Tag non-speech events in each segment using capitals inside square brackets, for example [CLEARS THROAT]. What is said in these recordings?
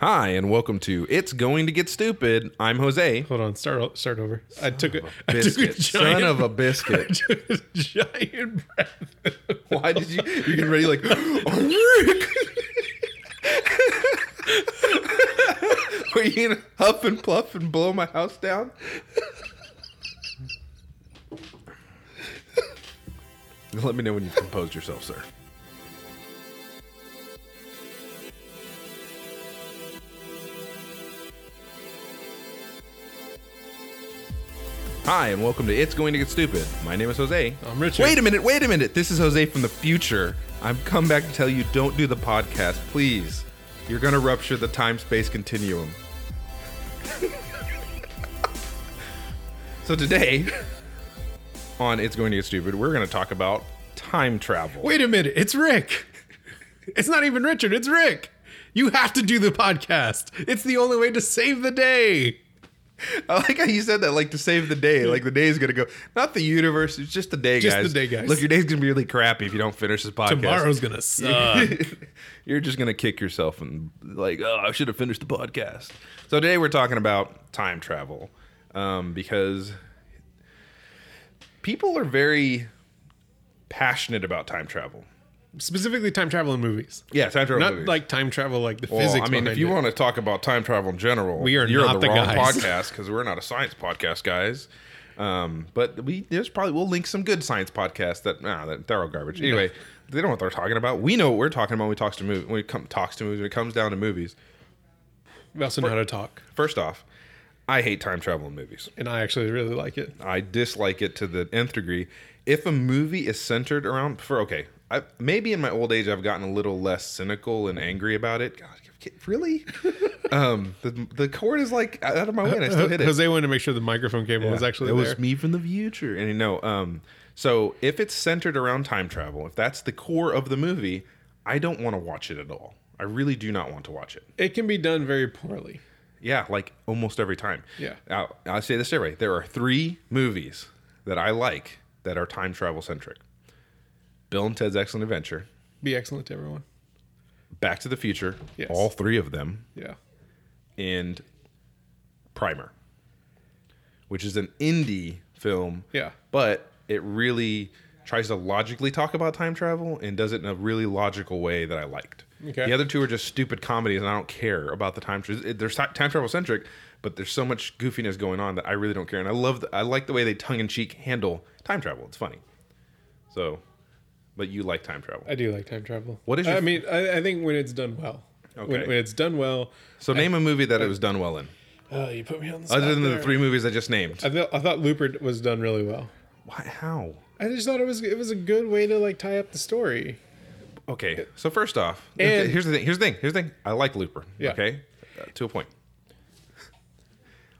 Hi, and welcome to It's Going to Get Stupid. I'm Jose. Hold on, start o- start over. I took a, I took a Biscuit. giant, Son of a biscuit. [LAUGHS] took a giant breath. Why did you? You get ready like, oh, Rick. [LAUGHS] Were you gonna huff and puff and blow my house down? [LAUGHS] Let me know when you've composed yourself, sir. Hi, and welcome to It's Going to Get Stupid. My name is Jose. I'm Richard. Wait a minute, wait a minute. This is Jose from the future. I've come back to tell you don't do the podcast, please. You're going to rupture the time space continuum. [LAUGHS] so today, on It's Going to Get Stupid, we're going to talk about time travel. Wait a minute, it's Rick. It's not even Richard, it's Rick. You have to do the podcast. It's the only way to save the day. [LAUGHS] I like how you said that, like to save the day. Like the day is going to go, not the universe, it's just the day, Just guys. the day, guys. Look, your day's going to be really crappy if you don't finish this podcast. Tomorrow's gonna [LAUGHS] suck. You're just gonna kick yourself and like, oh, I should have finished the podcast. So today we're talking about time travel um, because people are very passionate about time travel. Specifically, time travel in movies, Yeah, time travel. not movies. like time travel like the Well, physics. I mean, if you it. want to talk about time travel in general, We are you're not the, the wrong guys. [LAUGHS] podcast because we're not a science podcast, guys. Um, but we there's probably we'll link some good science podcasts that nah, that they're all garbage. Anyway, they don't know what they're talking about. We know what we're talking about when we talks to movie when it come, talks to movies when it comes down to movies. we also know how to talk, First off, I hate time travel in movies. and I actually really like it. I dislike it to the nth degree. If a movie is centered around for okay, I, maybe in my old age I've gotten a little less cynical and angry about it. God, really? [LAUGHS] um, the the cord is like out of my way, and I still hit it. Jose wanted to make sure the microphone cable was actually it there. was me from the future, and you know, um, so if it's centered around time travel, if that's the core of the movie, I don't want to watch it at all. I really do not want to watch it. It can be done very poorly. Yeah, like almost every time. Yeah. Now, I'll say this way: there are three movies that I like that are time travel centric. Bill and Ted's Excellent Adventure, Be excellent to everyone. Back to the Future, Yes. all three of them, Yeah. and Primer, which is an indie film. Yeah. But it really tries to logically talk about time travel and does it in a really logical way that I liked. Okay. The other two are just stupid comedies, and I don't care about the time travel. They're si- time travel centric, but there's so much goofiness going on that I really don't care. And I love, the, I like the way they tongue in cheek handle time travel. It's funny. So, but you like time travel. I do like time travel. What is your I mean, I, I think when it's done well. Okay. When, when it's done well. So name a movie that it was done well in, Oh, you put me on the spot other than the there. three movies I just named. I thought I thought Looper was done really well. Why? How? I just thought it was it was a good way to like tie up the story. Okay, so first off, And- here's the thing. Here's the thing. Here's the thing. I like Looper. Yeah. Okay, uh, to a point.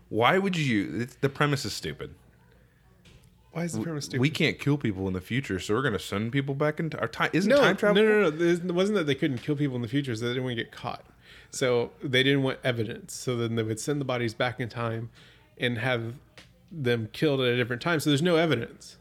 Why would you? It's, the premise is stupid. Why is the premise stupid? We can't kill people in the future, so we're going to send people back into our time. Isn't no, time travel? no, no, no. It wasn't that they couldn't kill people in the future; so they didn't want to get caught. So they didn't want evidence. So then they would send the bodies back in time and have them killed at a different time. So there's no evidence.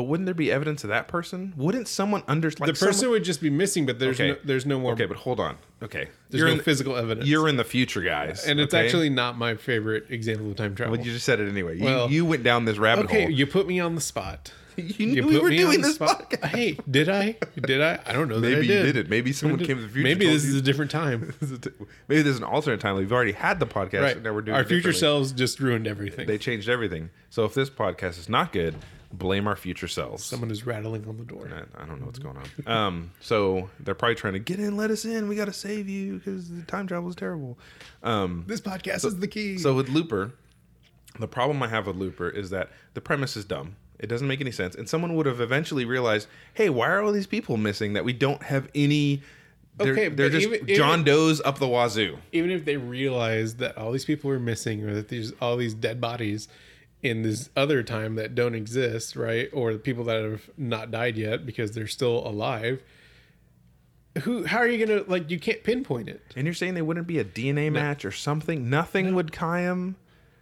But wouldn't there be evidence of that person? Wouldn't someone understand? The person would just be missing, but there's Okay. no, there's no more. Okay, but hold on. Okay, there's you're no in, physical evidence. you're in the future, guys, and it's okay? actually not my favorite example of time travel. Well, you just said it anyway. You, Well, you went down this rabbit okay, hole. you put me on the spot. [LAUGHS] You You we put were me on doing the this spot. podcast. Hey, did I? Did I? I don't know. Maybe did. you did it. Maybe someone came to the future. Maybe this you- is a different time. [LAUGHS] Maybe there's an alternate time. We've already had the podcast. right. And now we're doing Our future selves just ruined everything. They changed everything. So if this podcast is not good, blame our future selves. Someone is rattling on the door. I, I don't know what's going on. Um, so they're probably trying to get in, let us in. We got to save you because the time travel is terrible. Um, This podcast is the key. so with Looper, the problem I have with Looper is that the premise is dumb. It doesn't make any sense. And someone would have eventually realized, hey, why are all these people missing that we don't have any? They're, Okay, they're just even- even- John Doe's up the wazoo. even if they realize that all these people are missing or that there's all these dead bodies in this other time that don't exist, right? Or the people that have not died yet because they're still alive. Who how are you gonna like you can't pinpoint it? And you're saying they wouldn't be a DNA match or something? Nothing would tie him,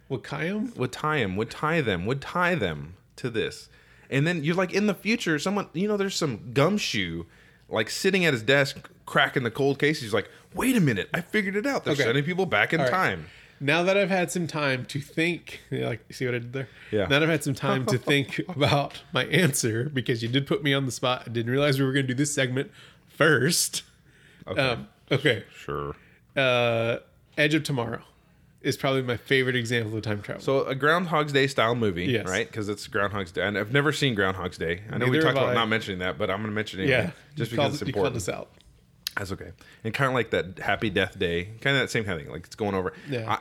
Well Kayam? would tie him, would tie them, would tie them to this. And then you're like in the future, someone, you know, there's some gumshoe like sitting at his desk cracking the cold case. He's like, "Wait a minute, I figured it out. They're Okay. sending people back in right. time." Now that I've had some time to think, like see what I did there? Yeah. Now that I've had some time to think [LAUGHS] about my answer because you did put me on the spot. I didn't realize we were going to do this segment first. Okay, Um, okay. sure. Uh, Edge of Tomorrow is probably my favorite example of time travel. So a Groundhog's Day style movie, Yes. right? Because it's Groundhog's Day, and I've never seen Groundhog's Day. I know we talked about I. not mentioning that, but I'm going to mention it anyway, yeah, just because called, it's you called important. us out. That's okay. And kind of like that Happy Death Day, kind of that same kind of thing. Like it's going over. Yeah.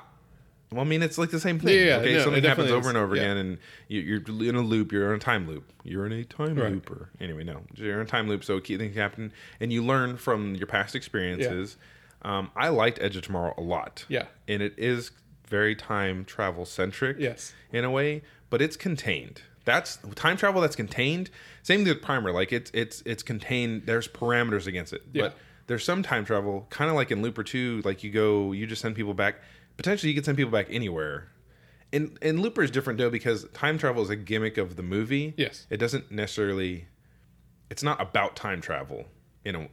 Well, I mean, it's like the same thing. Yeah, yeah, okay, no, something it happens over is. and over Yeah. again, and you, you're in a loop. You're in a time loop. You're in a time Right. loop, or anyway, no, you're in a time loop. So key things happen, and you learn from your past experiences. Um, I liked Edge of Tomorrow a lot. Yeah. and it is very time travel centric. Yes. in a way, but it's contained. That's time travel that's contained. Same thing with Primer. Like it's it's it's contained. There's parameters against it. Yeah. But there's some time travel, kind of like in Looper 2, like you go, you just send people back. Potentially, you could send people back anywhere. And and Looper is different though because time travel is a gimmick of the movie. Yes. It doesn't necessarily. It's not about time travel. You know.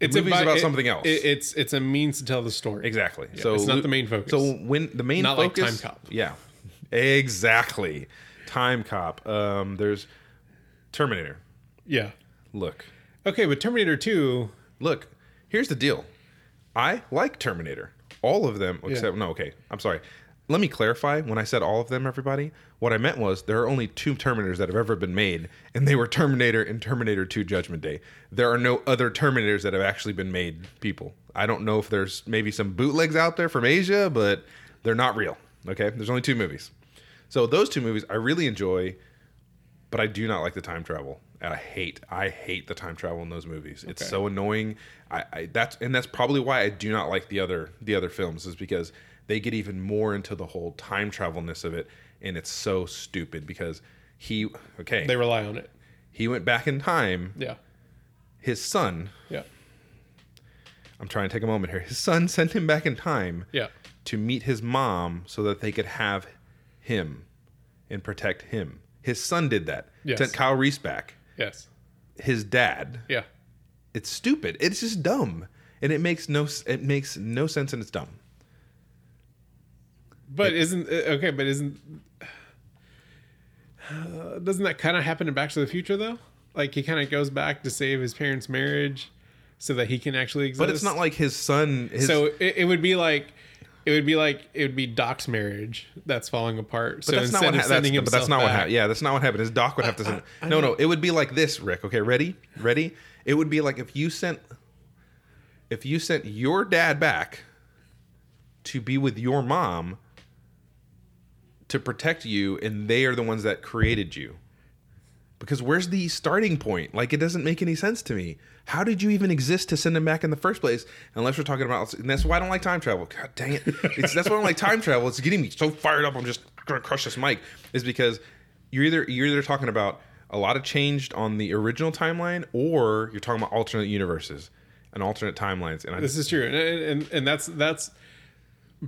It's movie's about it- something else. it- it's it's a means to tell the story. Exactly. so it's not the main focus. So when the main Not like Timecop. Yeah. Exactly. Timecop. Um, there's Terminator. Yeah. Look. Okay, but Terminator Two. Look, here's the deal. I like Terminator. All of them except no, okay. I'm sorry. Let me clarify when I said all of them, everybody. What I meant was there are only two Terminators that have ever been made, and they were Terminator and Terminator 2 Judgment Day. There are no other Terminators that have actually been made, people. I don't know if there's maybe some bootlegs out there from Asia, but they're not real. Okay? There's only two movies. So those two movies I really enjoy, but I do not like the time travel. And I hate, I hate the time travel in those movies. It's so annoying. I, I that's and that's probably why I do not like the other the other films is because they get even more into the whole time travelness of it, and it's so stupid because he okay They rely on it. he went back in time. Yeah. His son, Yeah. I'm trying to take a moment here. His son [LAUGHS] sent him back in time Yeah. to meet his mom so that they could have him and protect him. His son did that. Yes. Sent Kyle Reese back. Yes. His dad. Yeah. It's stupid. It's just dumb, and it makes no it makes no sense, and it's dumb. But isn't uh, okay? But isn't uh, doesn't that kind of happen in Back to the Future though? Like he kind of goes back to save his parents' marriage so that he can actually exist. But it's not like his son. His, so it, it would be like it would be like it would be Doc's marriage that's falling apart. But so that's not instead what of ha- sending that's, but that's himself not what happened. Yeah, that's not what happened. His doc would have to send. no, no, it would be like this, Rick. Okay, ready, ready. It would be like if you sent, if you sent your dad back to be with your mom to protect you, and they are the ones that created you. Because where's the starting point? Like it doesn't make any sense to me. How did you even exist to send him back in the first place? Unless we're talking about, and that's why I don't like time travel. God dang it! It's, that's why I don't like time travel. It's getting me so fired up. I'm just gonna crush this mic. Is because you're either you're either talking about a lot of changed on the original timeline, or you're talking about alternate universes and alternate timelines. And I, This is true, and and, and that's that's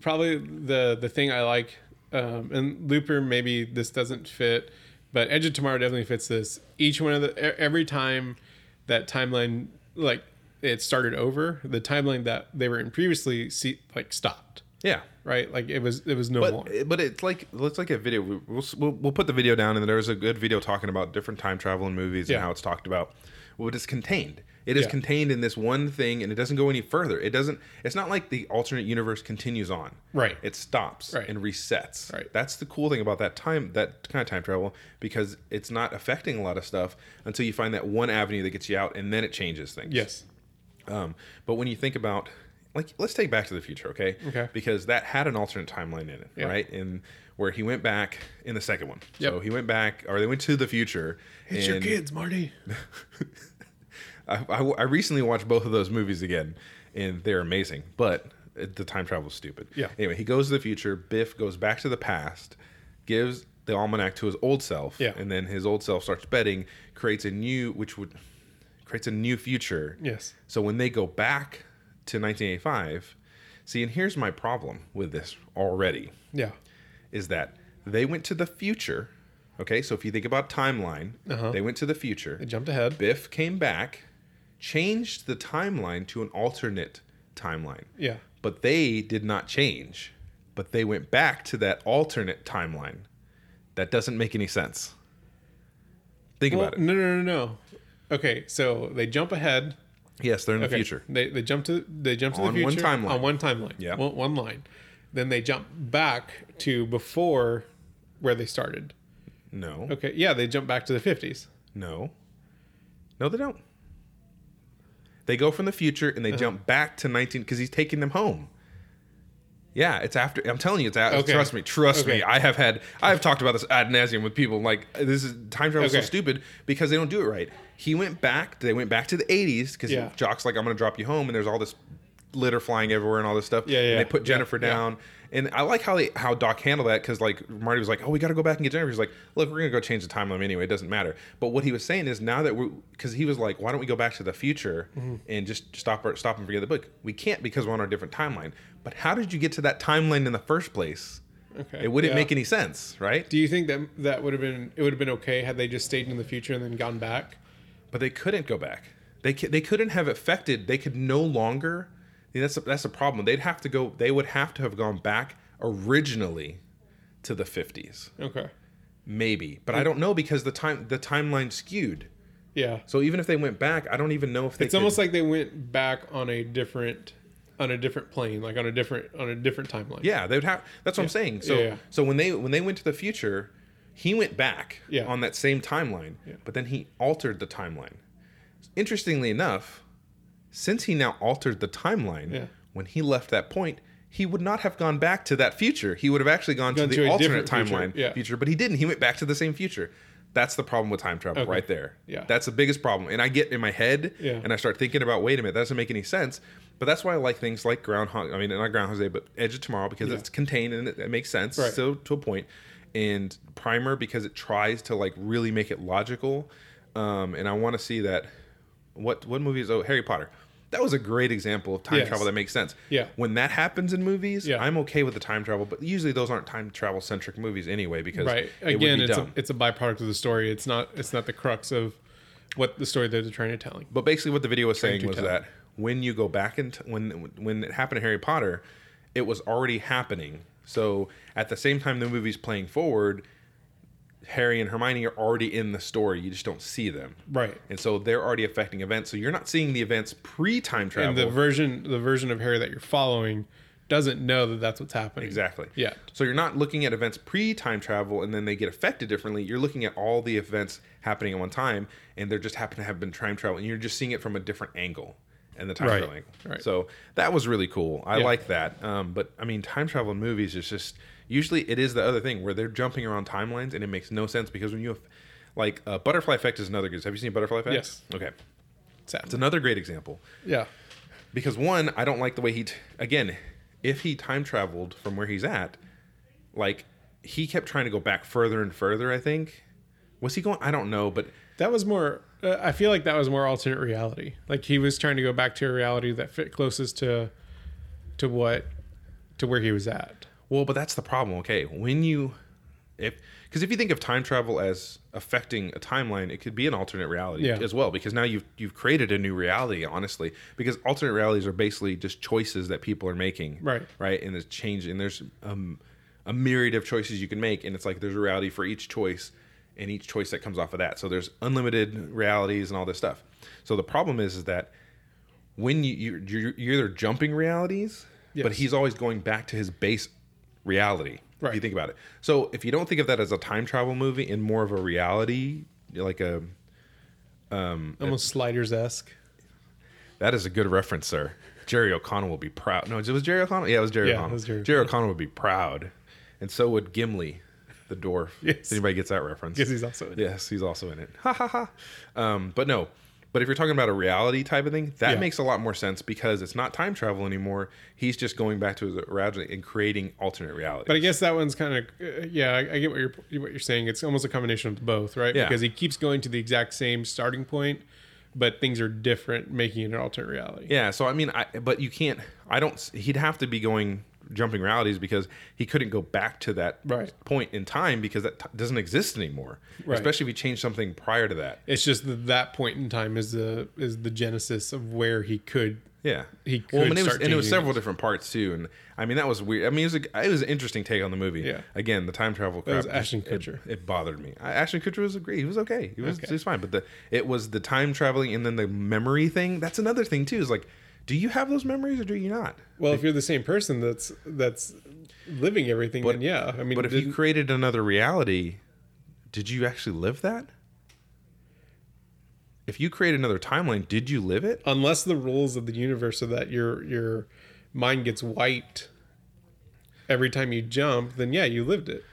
probably the the thing I like. Um, and Looper, maybe this doesn't fit, but Edge of Tomorrow definitely fits this. Each one of the every time that timeline like it started over, the timeline that they were in previously see, like stopped. yeah. Right, like it was it was no more. But but it's like it's like a video. We- We'll, we'll we'll put the video down, and there's a good video talking about different time travel in movies Yeah. and how it's talked about. Well, it is contained. It is Yeah. contained in this one thing, and it doesn't go any further. It doesn't. It's not like the alternate universe continues on. Right. It stops Right. and resets. Right. That's the cool thing about that time, that kind of time travel, because it's not affecting a lot of stuff until you find that one avenue that gets you out, and then it changes things. yes, Um, but when you think about, like, let's take Back to the Future, okay? Okay. Because that had an alternate timeline in it, Yeah. right? And where he went back in the second one. So he went back, or they went to the future. it's your kids, Marty. [LAUGHS] I, I, I recently watched both of those movies again, and they're amazing. But the time travel is stupid. Yeah. Anyway, he goes to the future. Biff goes back to the past, gives the almanac to his old self, Yeah. and then his old self starts betting, creates a new, which would creates a new future. Yes, So when they go back to 1985, see, and here's my problem with this already yeah, is that they went to the future. Okay, so if you think about timeline, Uh-huh. they went to the future. they jumped ahead. Biff came back, changed the timeline to an alternate timeline. Yeah. But they did not change, but they went back to that alternate timeline. That doesn't make any sense. Think Well, about it. no, no, no, no. Okay, so they jump ahead. Yes, they're in the future. They they jump to they jump to the future On one timeline. on one timeline. Yeah. one, one line. Then they jump back to before where they started. No. Okay, yeah, they jump back to the fifties. No. No, they don't. They go from the future and they Uh-huh. jump back to 19 because he's taking them home. Yeah, it's after. I'm telling you, it's after. Okay. Trust me. Trust me. I have had. I have talked about this ad nauseum with people. Like this is time travel is so stupid because they don't do it right. He went back. They went back to the 80s because Yeah. Doc's like, I'm going to drop you home, and there's all this litter flying everywhere and all this stuff. Yeah, yeah, And they put Jennifer yeah. down, and I like how they how Doc handled that because like Marty was like, oh, we got to go back and get Jennifer. He's like, look, we're gonna go change the timeline anyway. It doesn't matter. But what he was saying is now that we're because he was like, why don't we go back to the future Mm-hmm. and just stop stop and forget the book? We can't because we're on a different timeline. But how did you get to that timeline in the first place? Okay, It wouldn't yeah. make any sense, right? Do you think that that would have been it would have been okay had they just stayed in the future and then gone back? But they couldn't go back. They they couldn't have affected. They could no longer. That's a, that's a problem. They'd have to go. They would have to have gone back originally to the fifties, Okay. maybe. But I mm. don't know because the time the timeline skewed. Yeah. So even if they went back, I don't even know if they. It's almost like they went back on a different on a different plane, like on a different on a different timeline. yeah, they would have. That's what I'm saying. So Yeah, yeah. so when they when they went to the future, he went back Yeah. on that same timeline, but then he altered the timeline. Interestingly enough, since he now altered the timeline, Yeah. when he left that point, he would not have gone back to that future. He would have actually gone, Gone to the alternate different future, timeline yeah. future, but he didn't. He went back to the same future. That's the problem with time travel Okay. right there. Yeah. That's the biggest problem. And I get in my head Yeah. and I start thinking about, wait a minute, that doesn't make any sense. But that's why I like things like Groundhog. I mean, not Groundhog Day, but Edge of Tomorrow because Yeah. it's contained and it, it makes sense Right. still to a point. And Primer because it tries to like really make it logical. Um, and I want to see that. What what movie is? Oh, Harry Potter. That was a great example of time Yes. travel that makes sense. Yeah. When that happens in movies, Yeah. I'm okay with the time travel, but usually those aren't time travel centric movies anyway because Right. it Again, it's a, it's a byproduct of the story. It's not it's not the crux of what the story that they're trying to tell. But basically, what the video was saying was tell. that when you go back and when when it happened to Harry Potter, it was already happening. So at the same time the movie's playing forward, Harry and Hermione are already in the story. You just don't see them, Right. and so they're already affecting events. So you're not seeing the events pre time travel. And the version the version of Harry that you're following doesn't know that that's what's happening. Exactly. Yeah. So you're not looking at events pre time travel and then they get affected differently. You're looking at all the events happening at one time and they're just happen to have been time travel and you're just seeing it from a different angle and the time Right. travel angle. Right. So that was really cool. I Yeah. like that. Um, but I mean, time travel in movies is just usually it is the other thing where they're jumping around timelines and it makes no sense because when you have like uh, Butterfly Effect is another good. Have you seen Butterfly Effect? Yes. Okay. Sad. It's another great example Yeah. because one, I don't like the way he. T- again, if he time traveled from where he's at, like he kept trying to go back further and further. I think was he going? I don't know, but That was more. Uh, I feel like that was more alternate reality. Like he was trying to go back to a reality that fit closest to, to what, to where he was at. Well, but that's the problem. Okay, when you, if because if you think of time travel as affecting a timeline, it could be an alternate reality Yeah. as well. Because now you've you've created a new reality. Honestly, because alternate realities are basically just choices that people are making. Right. Right. And there's change, and there's um, a myriad of choices you can make, and it's like there's a reality for each choice, and each choice that comes off of that. So there's unlimited realities and all this stuff. So the problem is, is that when you you're, you're, you're either jumping realities, but he's always going back to his base reality. If you think about it. So if you don't think of that as a time travel movie and more of a reality, like a um, Almost Sliders esque. that is a good reference, sir. Jerry O'Connell will be proud. No, it was Jerry O'Connell. Yeah, it was Jerry Yeah, O'Connell. was Jerry Jerry O'Connell would be proud, and so would Gimli, the dwarf. [LAUGHS] Yes. Anybody gets that reference? Because he's also in it. Yes, he's also in it. Ha ha ha. Um, but no, but if you're talking about a reality type of thing, that Yeah. makes a lot more sense because it's not time travel anymore. He's just going back to his reality and creating alternate reality. But I guess that one's kind of uh, yeah. I, I get what you're what you're saying. It's almost a combination of both, right? Yeah. Because he keeps going to the exact same starting point, but things are different, making it an alternate reality. Yeah, so I mean, I but you can't. I don't. He'd have to be going jumping realities because he couldn't go back to that Right. point in time because that t- doesn't exist anymore. Right. Especially if he changed something prior to that. It's just that that point in time is the is the genesis of where he could. Yeah, He well, could and it was, and it was several things. different parts too, and I mean that was weird. I mean it was a, it was an interesting take on the movie. Yeah. Again, the time travel. Crap was just- Ashton it- Kutcher. It, bothered me. I, Ashton Kutcher was great. He was okay. He was Okay. he was fine. But the it was the time traveling and then the memory thing. That's another thing too. Is like, do you have those memories or do you not? Well, if you're the same person that's that's living everything, then yeah. I mean, But if you created another reality, did you actually live that? If you create another timeline, did you live it? unless the rules of the universe are that your your mind gets wiped every time you jump, then yeah, you lived it.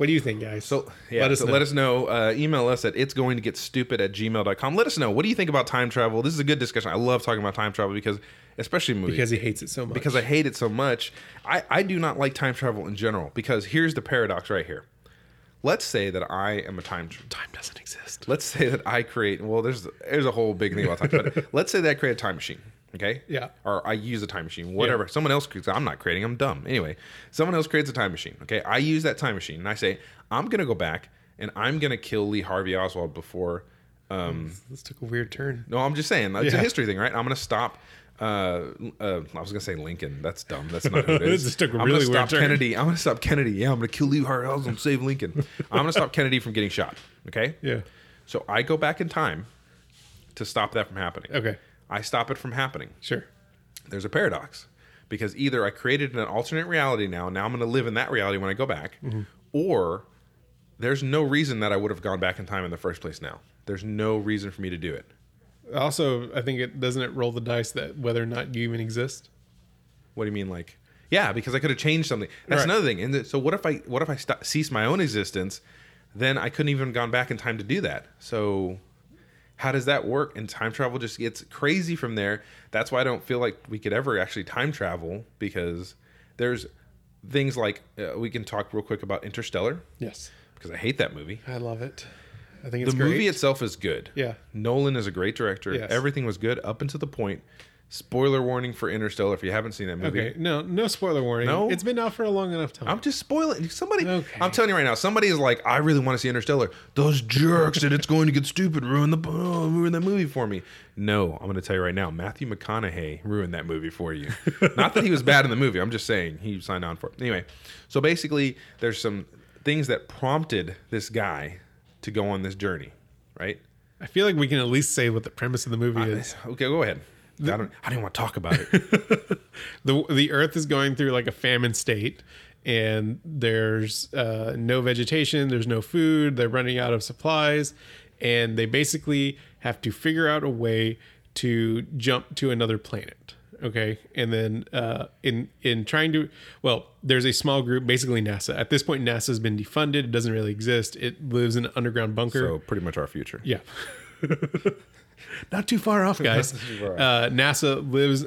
What do you think, guys? So yeah, let us so know. let us know. Uh, email us at it's going to get stupid at gmail.com. Let us know. What do you think about time travel? This is a good discussion. I love talking about time travel because especially movies. because he hates it so much. because I hate it so much. I, I do not like time travel in general because here's the paradox right here. Let's say that I am a time tra- time doesn't exist. Let's say that I create well there's there's a whole big thing about time. but [LAUGHS] let's say that I create a time machine. Okay. Yeah. Or I use a time machine, whatever. Someone else creates. I'm not creating. I'm dumb. Anyway, someone else creates a time machine. Okay. I use that time machine and I say I'm gonna go back and I'm gonna kill Lee Harvey Oswald before. Um, This took a weird turn. no, I'm just saying it's a history thing, right? I'm gonna stop. Uh, uh, I was gonna say Lincoln. That's dumb. That's not who it [LAUGHS] is. This took a I'm really gonna weird stop turn. Kennedy. I'm gonna stop Kennedy. Yeah, I'm gonna kill Lee Harvey Oswald and save Lincoln. I'm gonna stop Kennedy from getting shot. Okay. [LAUGHS] Yeah. So I go back in time to stop that from happening. Okay. I stop it from happening. Sure. There's a paradox because either I created an alternate reality now, now I'm going to live in that reality when I go back, Mm-hmm. or there's no reason that I would have gone back in time in the first place now. There's no reason for me to do it. Also, I think it doesn't it roll the dice that whether or not you even exist. What do you mean, like? Yeah, because I could have changed something. That's Right. another thing. And so, what if I what if I st- cease my own existence? Then I couldn't even gone back in time to do that. So, how does that work? And time travel just gets crazy from there. That's why I don't feel like we could ever actually time travel because there's things like uh, we can talk real quick about Interstellar Yes. because I hate that movie. I love it. I think it's the great. movie itself is good. Yeah. Nolan is a great director. Yes. Everything was good up until the point. Spoiler warning for Interstellar if you haven't seen that movie. okay. No, no spoiler warning. No? It's been out for a long enough time. I'm just spoiling. Somebody, Okay. I'm telling you right now, somebody is like, I really want to see Interstellar. Those jerks that it's going to get stupid ruin the oh, ruin that movie for me. No, I'm going to tell you right now, Matthew McConaughey ruined that movie for you. [LAUGHS] Not that he was bad in the movie. I'm just saying he signed on for it. Anyway, so basically, there's some things that prompted this guy to go on this journey, right? I feel like we can at least say what the premise of the movie is. Okay, go ahead. I don't. I didn't want to talk about it. [LAUGHS] the the earth is going through like a famine state and there's uh, no vegetation there's no food they're running out of supplies and they basically have to figure out a way to jump to another planet okay and then uh, in in trying to well there's a small group basically nasa at this point nasa has been defunded it doesn't really exist it lives in an underground bunker so pretty much our future. yeah. [LAUGHS] [LAUGHS] Not too far off, guys. far off. Uh, NASA lives,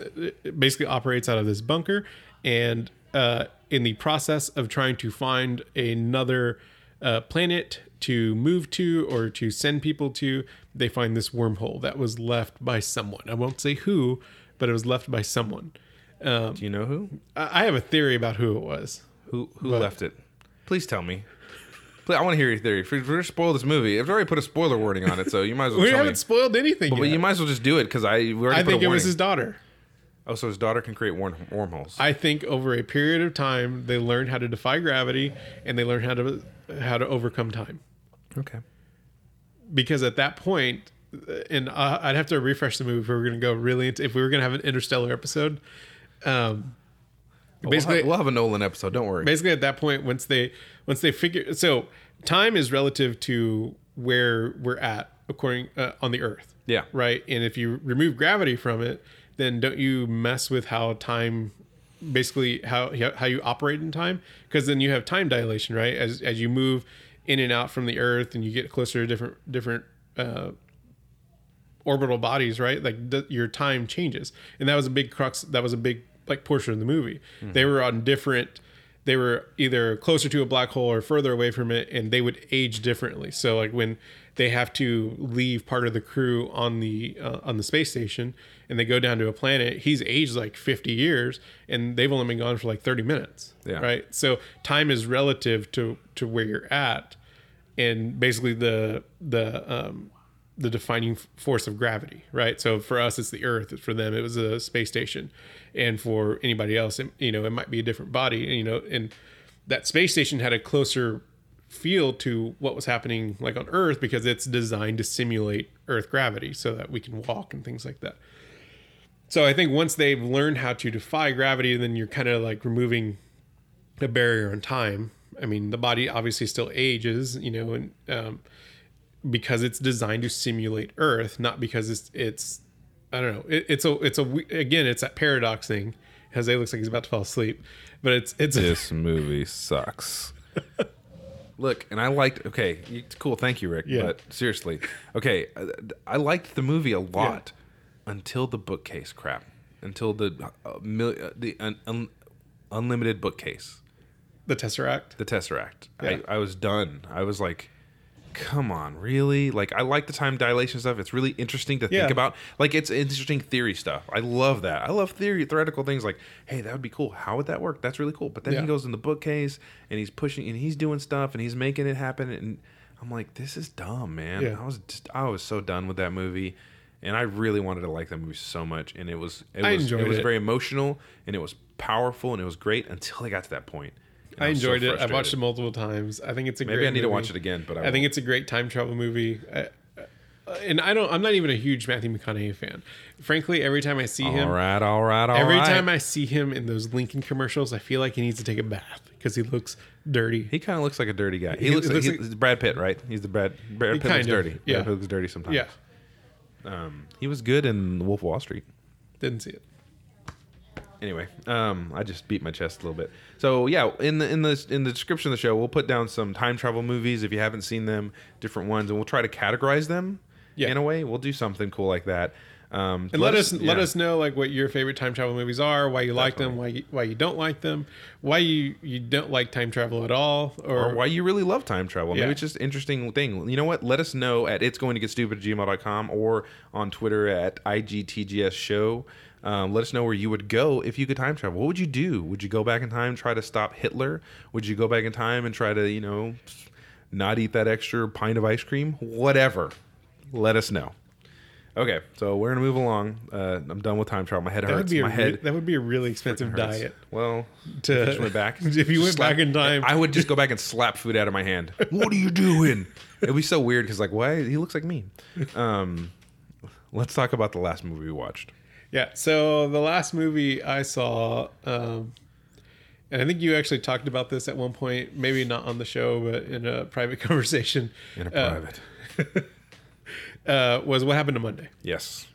basically operates out of this bunker. And uh, in the process of trying to find another uh, planet to move to or to send people to, they find this wormhole that was left by someone. I won't say who, but it was left by someone. Do you know who? I I have a theory about who it was. Who who left it? Please tell me. I want to hear your theory. If we're going to spoil this movie, I've already put a spoiler warning on it, so you might as well [LAUGHS] We tell haven't me. spoiled anything But yet. you might as well just do it because I we already I put think a it warning. was his daughter. oh, so his daughter can create worm, wormholes. I think over a period of time, they learned how to defy gravity and they learned how to how to overcome time. okay. Because at that point, and uh, I'd have to refresh the movie if we were going to go really into, if we were going to have an interstellar episode. Um, Basically, we'll have, we'll have a Nolan episode. Don't worry. basically at that point, once they once they figure, so time is relative to where we're at according uh, on the Earth. Yeah. right? And if you remove gravity from it, then don't you mess with how time, basically how how you operate in time? Because then you have time dilation, right? As as you move in and out from the Earth, and you get closer to different different uh, orbital bodies, right? Like th- your time changes, and that was a big crux. That was a big like portion of the movie. They were on different they were either closer to a black hole or further away from it, and they would age differently. So like when they have to leave part of the crew on the uh, on the space station and they go down to a planet, he's aged like 50 years, and they've only been gone for like 30 minutes. Yeah. Right. So time is relative to to where you're at, and basically the the um, the defining force of gravity, right? So for us, it's the Earth. For them, it was a space station, and for anybody else, it, you know, it might be a different body. You know, and that space station had a closer feel to what was happening like on Earth because it's designed to simulate Earth gravity so that we can walk and things like that. So I think once they've learned how to defy gravity, then you're kind of like removing a barrier in time. I mean, the body obviously still ages, you know, and um, because it's designed to simulate Earth, not because it's it's I don't know. It, it's a it's a again it's that paradox thing. Jose looks like he's about to fall asleep, but it's it's This movie sucks. [LAUGHS] Look, and I liked. Okay, cool. Thank you, Rick. Yeah. But seriously, okay, I, I liked the movie a lot until the bookcase crap. Until the uh, mil, uh, the un, un, unlimited bookcase, the Tesseract. the Tesseract. Yeah. I, I was done. I was like, come on, really? Like, I like the time dilation stuff. It's really interesting to Yeah. think about. Like, it's interesting theory stuff. I love that. I love theory, theoretical things. Like, hey, that would be cool. How would that work? That's really cool. But then Yeah. he goes in the bookcase and he's pushing and he's doing stuff and he's making it happen. And I'm like, this is dumb, man. Yeah. I was just, I was so done with that movie. And I really wanted to like that movie so much, and it was it was it was it. very emotional, and it was powerful, and it was great until I got to that point. I was so enjoyed it. I watched it multiple times. I think it's a Maybe great I need to watch it again, but I, I think it's a great time travel movie. I, and I don't. I'm not even a huge Matthew McConaughey fan. Frankly, every time I see him, all right, all right, all every right. time I see him in those Lincoln commercials, I feel like he needs to take a bath because he looks dirty. he kind of looks like a dirty guy. He, He looks, like, looks he's like- Brad Pitt, right? He's the Brad. Brad Pitt looks of, dirty. yeah. Brad Pitt looks dirty sometimes. yeah, Um, he was good in Wolf of Wall Street. didn't see it. Anyway, um, I just beat my chest a little bit. So yeah, in the in the in the description of the show, we'll put down some time travel movies if you haven't seen them, different ones, and we'll try to categorize them. Yeah. In a way, we'll do something cool like that. Um, And let, us let yeah. us know like what your favorite time travel movies are, why you like them, why you, why you don't like them, why you you don't like time travel at all, or, or why you really love time travel. Yeah. Maybe it's just an interesting thing. You know what? Let us know at it's going to get stupid at gmail.com or on Twitter at IGTGS show. Um, let us know where you would go if you could time travel. What would you do? Would you go back in time, try to stop Hitler? Would you go back in time and try to, you know, not eat that extra pint of ice cream? Whatever. Let us know. Okay, so we're gonna move along. Uh, I'm done with time travel. My head that would hurts. be a My re- head that would be a really expensive diet. Well, To- if I went back. [LAUGHS] if you went back in time. I would just go back and slap food out of my hand. What are you doing? It'd be so weird because like, why he looks like me. Um, let's talk about the last movie we watched. Yeah. So the last movie I saw, um, and I think you actually talked about this at one point, maybe not on the show, but in a private [LAUGHS] conversation, In a uh, private. [LAUGHS] uh, was what happened to Monday, yes.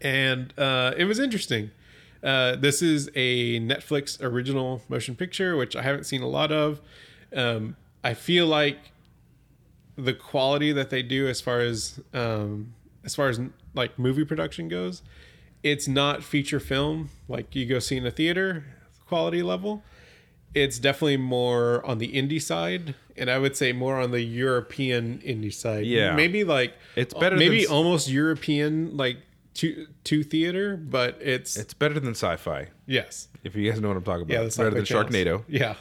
and uh, it was interesting. Uh, this is a Netflix original motion picture, which I haven't seen a lot of. Um, I feel like the quality that they do as far as um, as far as like movie production goes, it's not feature film like you go see in a theater quality level. It's definitely more on the indie side, and I would say more on the European indie side. Yeah. maybe like It's better Maybe than- almost European like to to theater, but it's, It's better than sci-fi. yes, If you guys know what I'm talking about. yeah, it's better than channels. Sharknado. Yeah,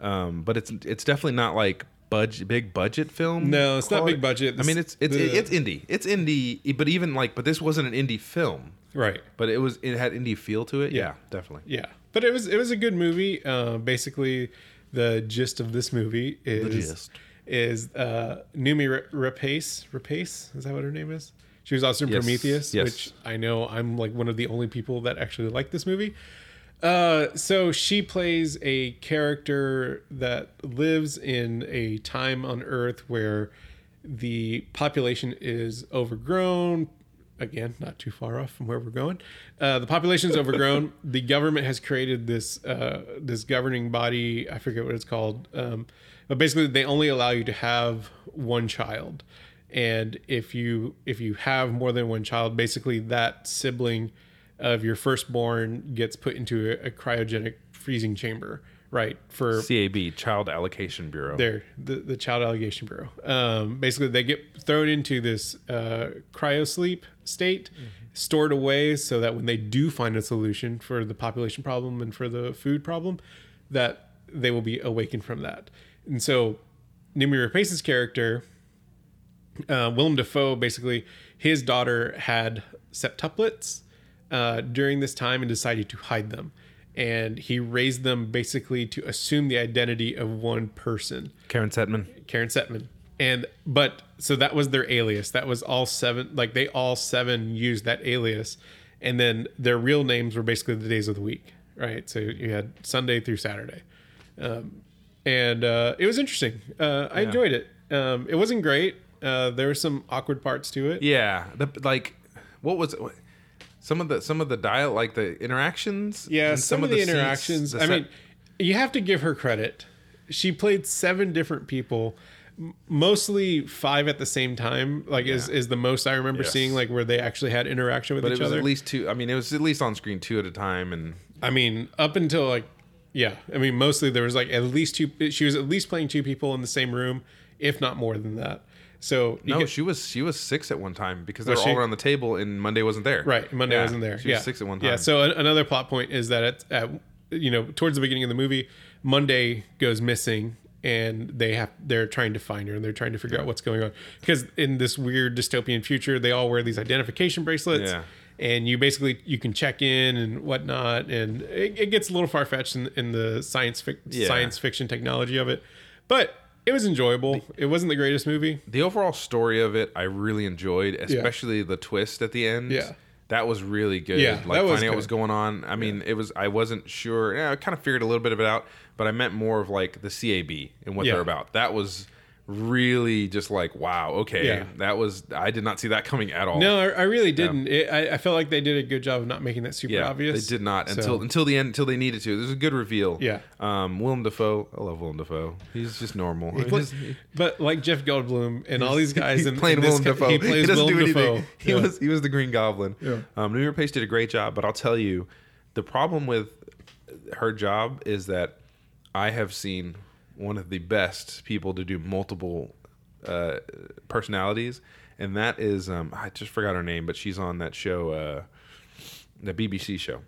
Um, but it's it's definitely not like budget big budget film. No, it's not big budget. I mean, it's it's The- it's indie. It's indie, but even like, but this wasn't an indie film. Right. But it was it had indie feel to it. Yeah. Yeah, definitely. Yeah, but it was it was a good movie. Uh, basically, the gist of this movie is is uh, Noomi Rapace. Rapace is that what her name is? She was also in Yes, Prometheus, yes. which I know I'm like one of the only people that actually like this movie. Uh, so she plays a character that lives in a time on Earth where the population is overgrown. Again, not too far off from where we're going. Uh, the population is overgrown. [LAUGHS] the government has created this uh, this governing body. I forget what it's called, um, but basically, they only allow you to have one child. And if you if you have more than one child, basically that sibling of your firstborn gets put into a, a cryogenic freezing chamber, right? For CAB, Child Allocation Bureau. there, the, the Child Allocation Bureau. Um, basically, they get thrown into this uh, cryosleep state, stored away so that when they do find a solution for the population problem and for the food problem, that they will be awakened from that. And so, Noomi Rapace's character, uh, Willem Dafoe, basically, his daughter had septuplets uh, during this time and decided to hide them. And he raised them basically to assume the identity of one person. Karen Settman. Karen Settman. And but so that was their alias. That was all seven. Like they all seven used that alias, and then their real names were basically the days of the week, right? So you had Sunday through Saturday, um, and uh, it was interesting. Uh, I enjoyed it. Um, it wasn't great. Uh, there were some awkward parts to it. Yeah, the, like what was what- some of the some of the dial like the interactions? Yeah, and some, of the, scenes, interactions. the I set- mean, you have to give her credit. She played seven different people, mostly five at the same time. Like is is the most I remember Yes. seeing. Like where they actually had interaction with but each it was other. at least two. I mean, it was at least on screen two at a time, and I mean, up until like, yeah. I mean, mostly there was like at least two. She was at least playing two people in the same room, if not more than that. So no, get- she was she was six at one time because they were Was all she? around the table, and Monday wasn't there. Right, Monday Yeah, wasn't there. She yeah, was six at one time. Yeah. So another plot point is that at, at you know towards the beginning of the movie, Monday goes missing, and they have they're trying to find her, and they're trying to figure out what's going on because in this weird dystopian future, they all wear these identification bracelets. Yeah. And you basically you can check in and whatnot, and it, it gets a little far fetched in, in the science fic- Yeah. science fiction technology of it, but it was enjoyable. It wasn't the greatest movie. the overall story of it, I really enjoyed, especially the twist at the end. Yeah. That was really good. Yeah, like that was finding out good. what's going on. I mean, it was. I wasn't sure. Yeah, I kind of figured a little bit of it out, but I meant more of like the CAB and what Yeah. they're about. That was really just like wow. Okay, Yeah. that was. I did not see that coming at all. No, I, I really didn't. It, I, I felt like they did a good job of not making that super Yeah, obvious. they did not So- until until the end until they needed to. There's a good reveal. Yeah. Um, Willem Dafoe. I love Willem Dafoe. He's just normal. He play- He's- but like Jeff Goldblum and all these guys [LAUGHS] He's in, playing in Willem ca- Dafoe. He plays doesn't Willem. Dafoe. [LAUGHS] He was he was the Green Goblin. Yeah. Um, New York Pace did a great job, but I'll tell you, the problem with her job is that I have seen one of the best people to do multiple uh, personalities, and that is um, I just forgot her name, but she's on that show, uh, the BBC show.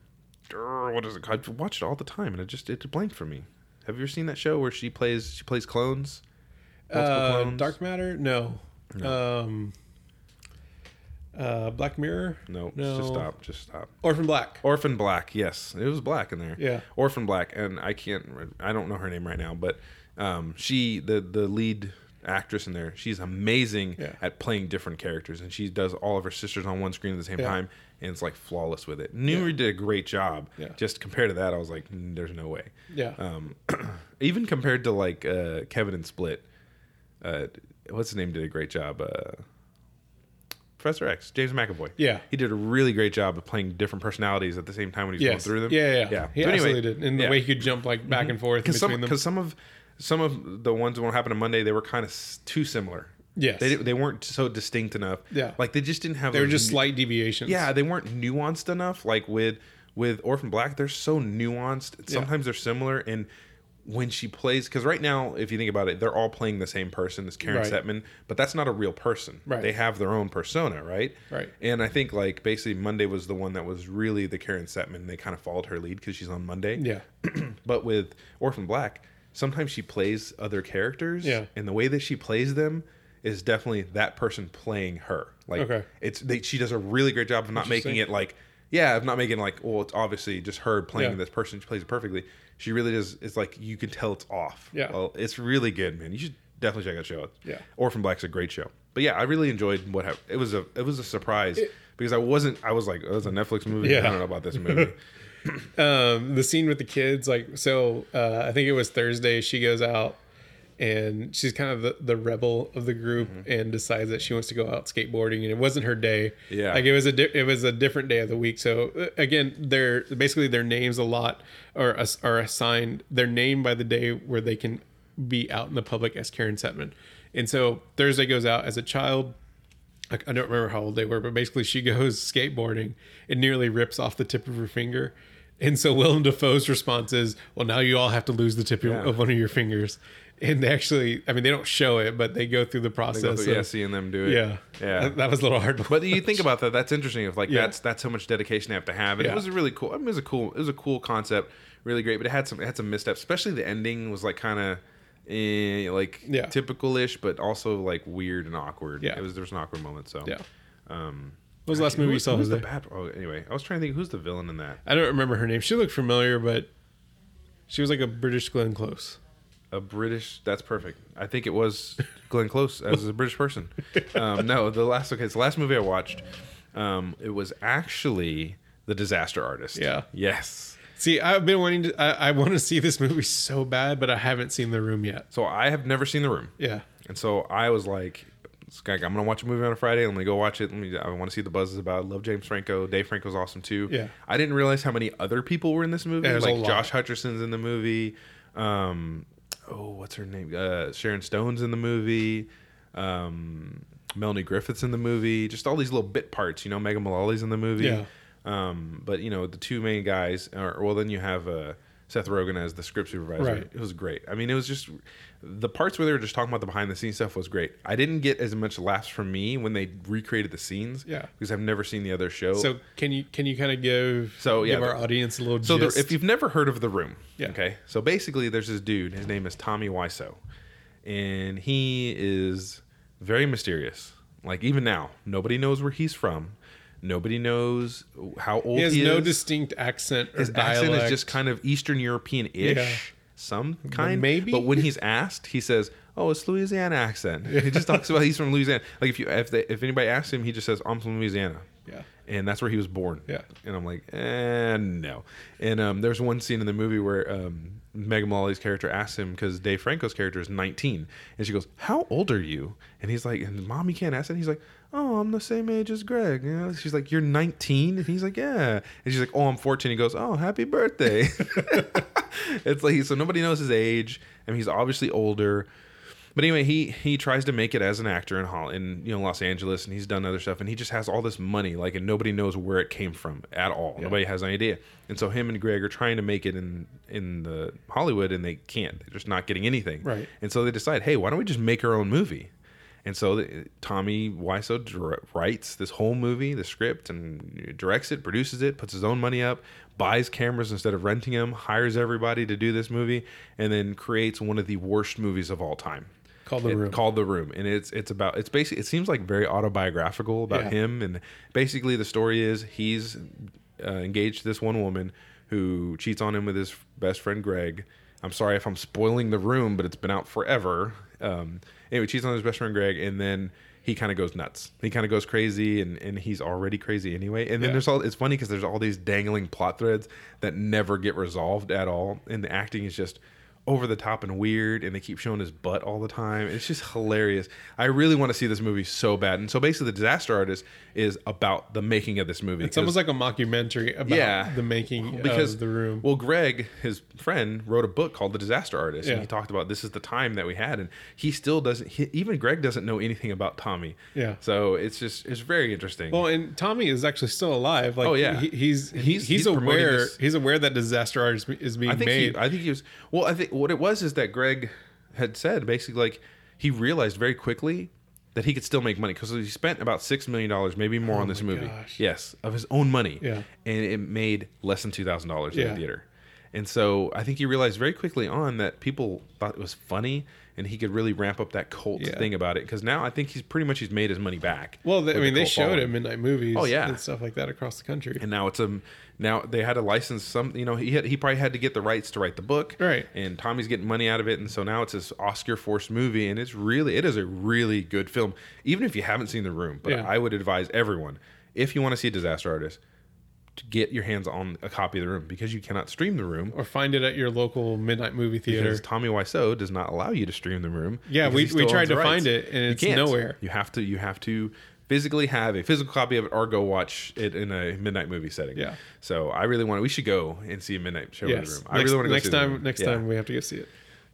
What is it? called? I watch it all the time, and it just it blanked for me. Have you ever seen that show where she plays she plays clones? Multiple Uh, clones? Dark Matter? No. Um, uh, Black Mirror? No, No. just stop. Just stop. Orphan Black. Orphan Black. Yes, it was black in there. Yeah. Orphan Black, and I can't. I don't know her name right now, but um, she, the the lead actress in there, she's amazing Yeah. at playing different characters, and she does all of her sisters on one screen at the same Yeah. time, and it's like flawless with it. Nuri did a great job. Yeah. Just compared to that, I was like, "Mm, there's no way. Yeah. Um, [CLEARS THROAT] even compared to like uh, Kevin and Split, uh, what's his name did a great job. Uh, Professor X, James McAvoy. Yeah. he did a really great job of playing different personalities at the same time when he's going yes. through them. Yeah, yeah, yeah. He But anyway, absolutely did. And the yeah. Mm-hmm. way he could jump like back and forth because between some them. because some of some of the ones that won't happen on Monday they were kind of s- too similar. Yes. they they weren't so distinct enough. Yeah. like they just didn't have. They were those just nu- slight deviations. Yeah, they weren't nuanced enough. Like with with Orphan Black, they're so nuanced. Sometimes they're similar, and when she plays, because right now, if you think about it, they're all playing the same person, this Karen Right. Settman, but that's not a real person. Right. They have their own persona, right? Right. And I think like basically Monday was the one that was really the Karen Settman. They kind of followed her lead because she's on Monday. Yeah. [CLEARS THROAT] but with Orphan Black, sometimes she plays other characters. Yeah. And the way that she plays them is definitely that person playing her. Like Okay. it's they, she does a really great job of not making it like yeah, of not making like well, it's obviously just her playing Yeah. this person. She plays it perfectly. She really does. It's like you can tell it's off. Yeah. Well, it's really good, man. You should definitely check out show. Yeah. Orphan Black's a great show. But yeah, I really enjoyed what happened. It was a it was a surprise because I wasn't. I was like, oh, it's a Netflix movie. Yeah. I don't know about this movie. [LAUGHS] um, the scene with the kids, like, so uh, I think it was Thursday. She goes out and she's kind of the, the rebel of the group Mm-hmm. and decides that she wants to go out skateboarding. And it wasn't her day. Yeah. like it was a di- it was a different day of the week. So uh, again, they're basically their names a lot are are assigned. They're named by the day where they can be out in the public as Karen Settman. And so Thursday goes out as a child. I I don't remember how old they were, but basically she [LAUGHS] goes skateboarding and nearly rips off the tip of her finger. And so Willem Dafoe's response is, "Well, now you all have to lose the tip Yeah. of one of your fingers." And they actually, I mean, they don't show it, but they go through the process. through- of- yeah, seeing them do it. yeah, yeah. That, that was a little hard. But you think about that. That's interesting. If like Yeah. that's that's how much dedication they have to have, and Yeah. it was a really cool. I mean, it was a cool. It was a cool concept, really great. But it had some it had some missteps, especially the ending was like kind of. Eh, like Yeah. typical-ish, but also like weird and awkward. Yeah. it was there was an awkward moment. So yeah. um, What was the last movie you saw? Who's Was the bad? Oh, anyway, I was trying to think who's the villain in that. I don't remember her name. She looked familiar, but she was like a British Glenn Close. A British. That's perfect. I think it was Glenn Close as a British person. Um, no, the last okay. It's the last movie I watched. Um, it was actually The Disaster Artist. Yeah. Yes. See, I've been wanting to. I, I want to see this movie so bad, but I haven't seen The Room yet. So I have never seen The Room, Yeah, and so I was like, "Sky, "I'm gonna watch a movie on a Friday. Let me go watch it. Let me. I want to see the buzzes about. it. Love James Franco. Dave Franco's awesome too. Yeah. I didn't realize how many other people were in this movie. Yeah, like. Josh Hutcherson's in the movie. Um, oh, what's her name? Uh, Sharon Stone's in the movie. Um, Melanie Griffith's in the movie. Just all these little bit parts. You know, Megan Mullally's in the movie. Yeah. Um, but you know, the two main guys, are, well, then you have uh, Seth Rogen as the script supervisor. Right. It was great. I mean, it was just the parts where they were just talking about the behind the scenes stuff was great. I didn't get as much laughs from me when they recreated the scenes. Yeah. because I've never seen the other show. So can you can you kind of give So, yeah, give our the- audience a little So there, if you've never heard of The Room, Yeah. okay. So basically, there's this dude. His name is Tommy Wiseau, and he is very mysterious. Like even now, nobody knows where he's from. Nobody knows how old he has he no distinct accent or His dialect. accent is just kind of Eastern European ish, Yeah. some kind. maybe? But when he's asked, he says, "Oh, it's Louisiana accent." He just talks about he's from Louisiana. Like if you if they, if anybody asks him, he just says, "I'm from Louisiana." yeah and that's where he was born. Yeah. And I'm like, eh, no. And um, there's one scene in the movie where um, Megan Mullally's character asks him because Dave Franco's character is 19, and she goes, "How old are you?" And he's like, and "Mom, you can't ask that." He's like, "Oh, I'm the same age as Greg." You know? She's like, "You're 19," and he's like, "Yeah." And she's like, "Oh, I'm 14." He goes, "Oh, happy birthday." [LAUGHS] [LAUGHS] it's like so nobody knows his age. I mean, he's obviously older. But anyway, he he tries to make it as an actor in Hol- in you know Los Angeles, and he's done other stuff, and he just has all this money, like, and nobody knows where it came from at all. Nobody has an idea, and so him and Greg are trying to make it in in the Hollywood, and they can't. They're just not getting anything. Right. And so they decide, hey, why don't we just make our own movie? And so the, Tommy Wiseau dir- writes this whole movie, the script, and directs it, produces it, puts his own money up, buys cameras instead of renting them, hires everybody to do this movie, and then creates one of the worst movies of all time. Called the it- room. called the room. And it's it's about it's basically it seems like very autobiographical about Yeah. him. And basically the story is he's uh, engaged to this one woman who cheats on him with his best friend greg. I'm sorry if i'm spoiling the room but it's been out forever. Um anyway cheats on his best friend greg and then he kind of goes nuts he kind of goes crazy and, and he's already crazy anyway and then Yeah. there's all it's funny because there's all these dangling plot threads that never get resolved at all and the acting is just over the top and weird and they keep showing his butt all the time it's just hilarious i really want to see this movie so bad and so basically the disaster artist is about the making of this movie it's almost like a mockumentary about Yeah. the making because of the room. well greg his friend wrote a book called the disaster artist Yeah. and he talked about this is the time that we had and he still doesn't he, even greg doesn't know anything about tommy Yeah. so it's just it's very interesting Well, and Tommy is actually still alive. Like, Oh, yeah. he, he's, he's he's- he's aware this- he's aware that disaster Artist is, is being I think made. he, I think he was. Well, I think what it was is that Greg had said basically like he realized very quickly that he could still make money because he spent about six million dollars, maybe more, on oh this Oh movie. gosh. Yes, of his own money. Yeah. and it made less than two thousand dollars in Yeah. the theater. And so I think he realized very quickly on that people thought it was funny, and he could really ramp up that cult Yeah. thing about it. Because now I think he's pretty much he's made his money back. well, they, I with the mean, they showed following. it midnight movies. Oh, yeah. and stuff like that across the country. and now it's a now they had to license some you know he had, he probably had to get the rights to write the book Right. and tommy's getting money out of it and so now it's this oscar forced movie and it's really it is a really good film even if you haven't seen the room but Yeah. i would advise everyone if you want to see a disaster artist to get your hands on a copy of the room because you cannot stream the room or find it at your local midnight movie theater. because Tommy Wiseau does not allow you to stream the room. Yeah, we- we tried to the find it, and it's nowhere. You have to you have to physically have a physical copy of it or go watch it in a midnight movie setting. Yeah. So I really want. We should go and see a midnight show in the yes, room. I next, really want to go next time. Next Yeah. time we have to go see it.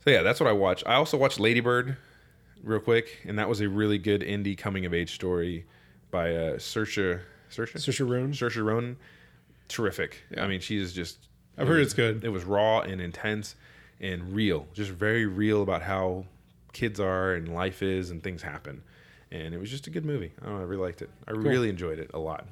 So yeah, that's what I watched. I also watched Ladybird, real quick, and that was a really good indie coming of age story by uh, Saoirse Saoirse Saoirse Ronan? Saoirse Ronan. Terrific. Yeah. I mean, she is just I've heard it's good. It was raw and intense and real, just very real about how kids are and life is and things happen. And it was just a good movie. I don't know, I really liked it. I really enjoyed it a lot.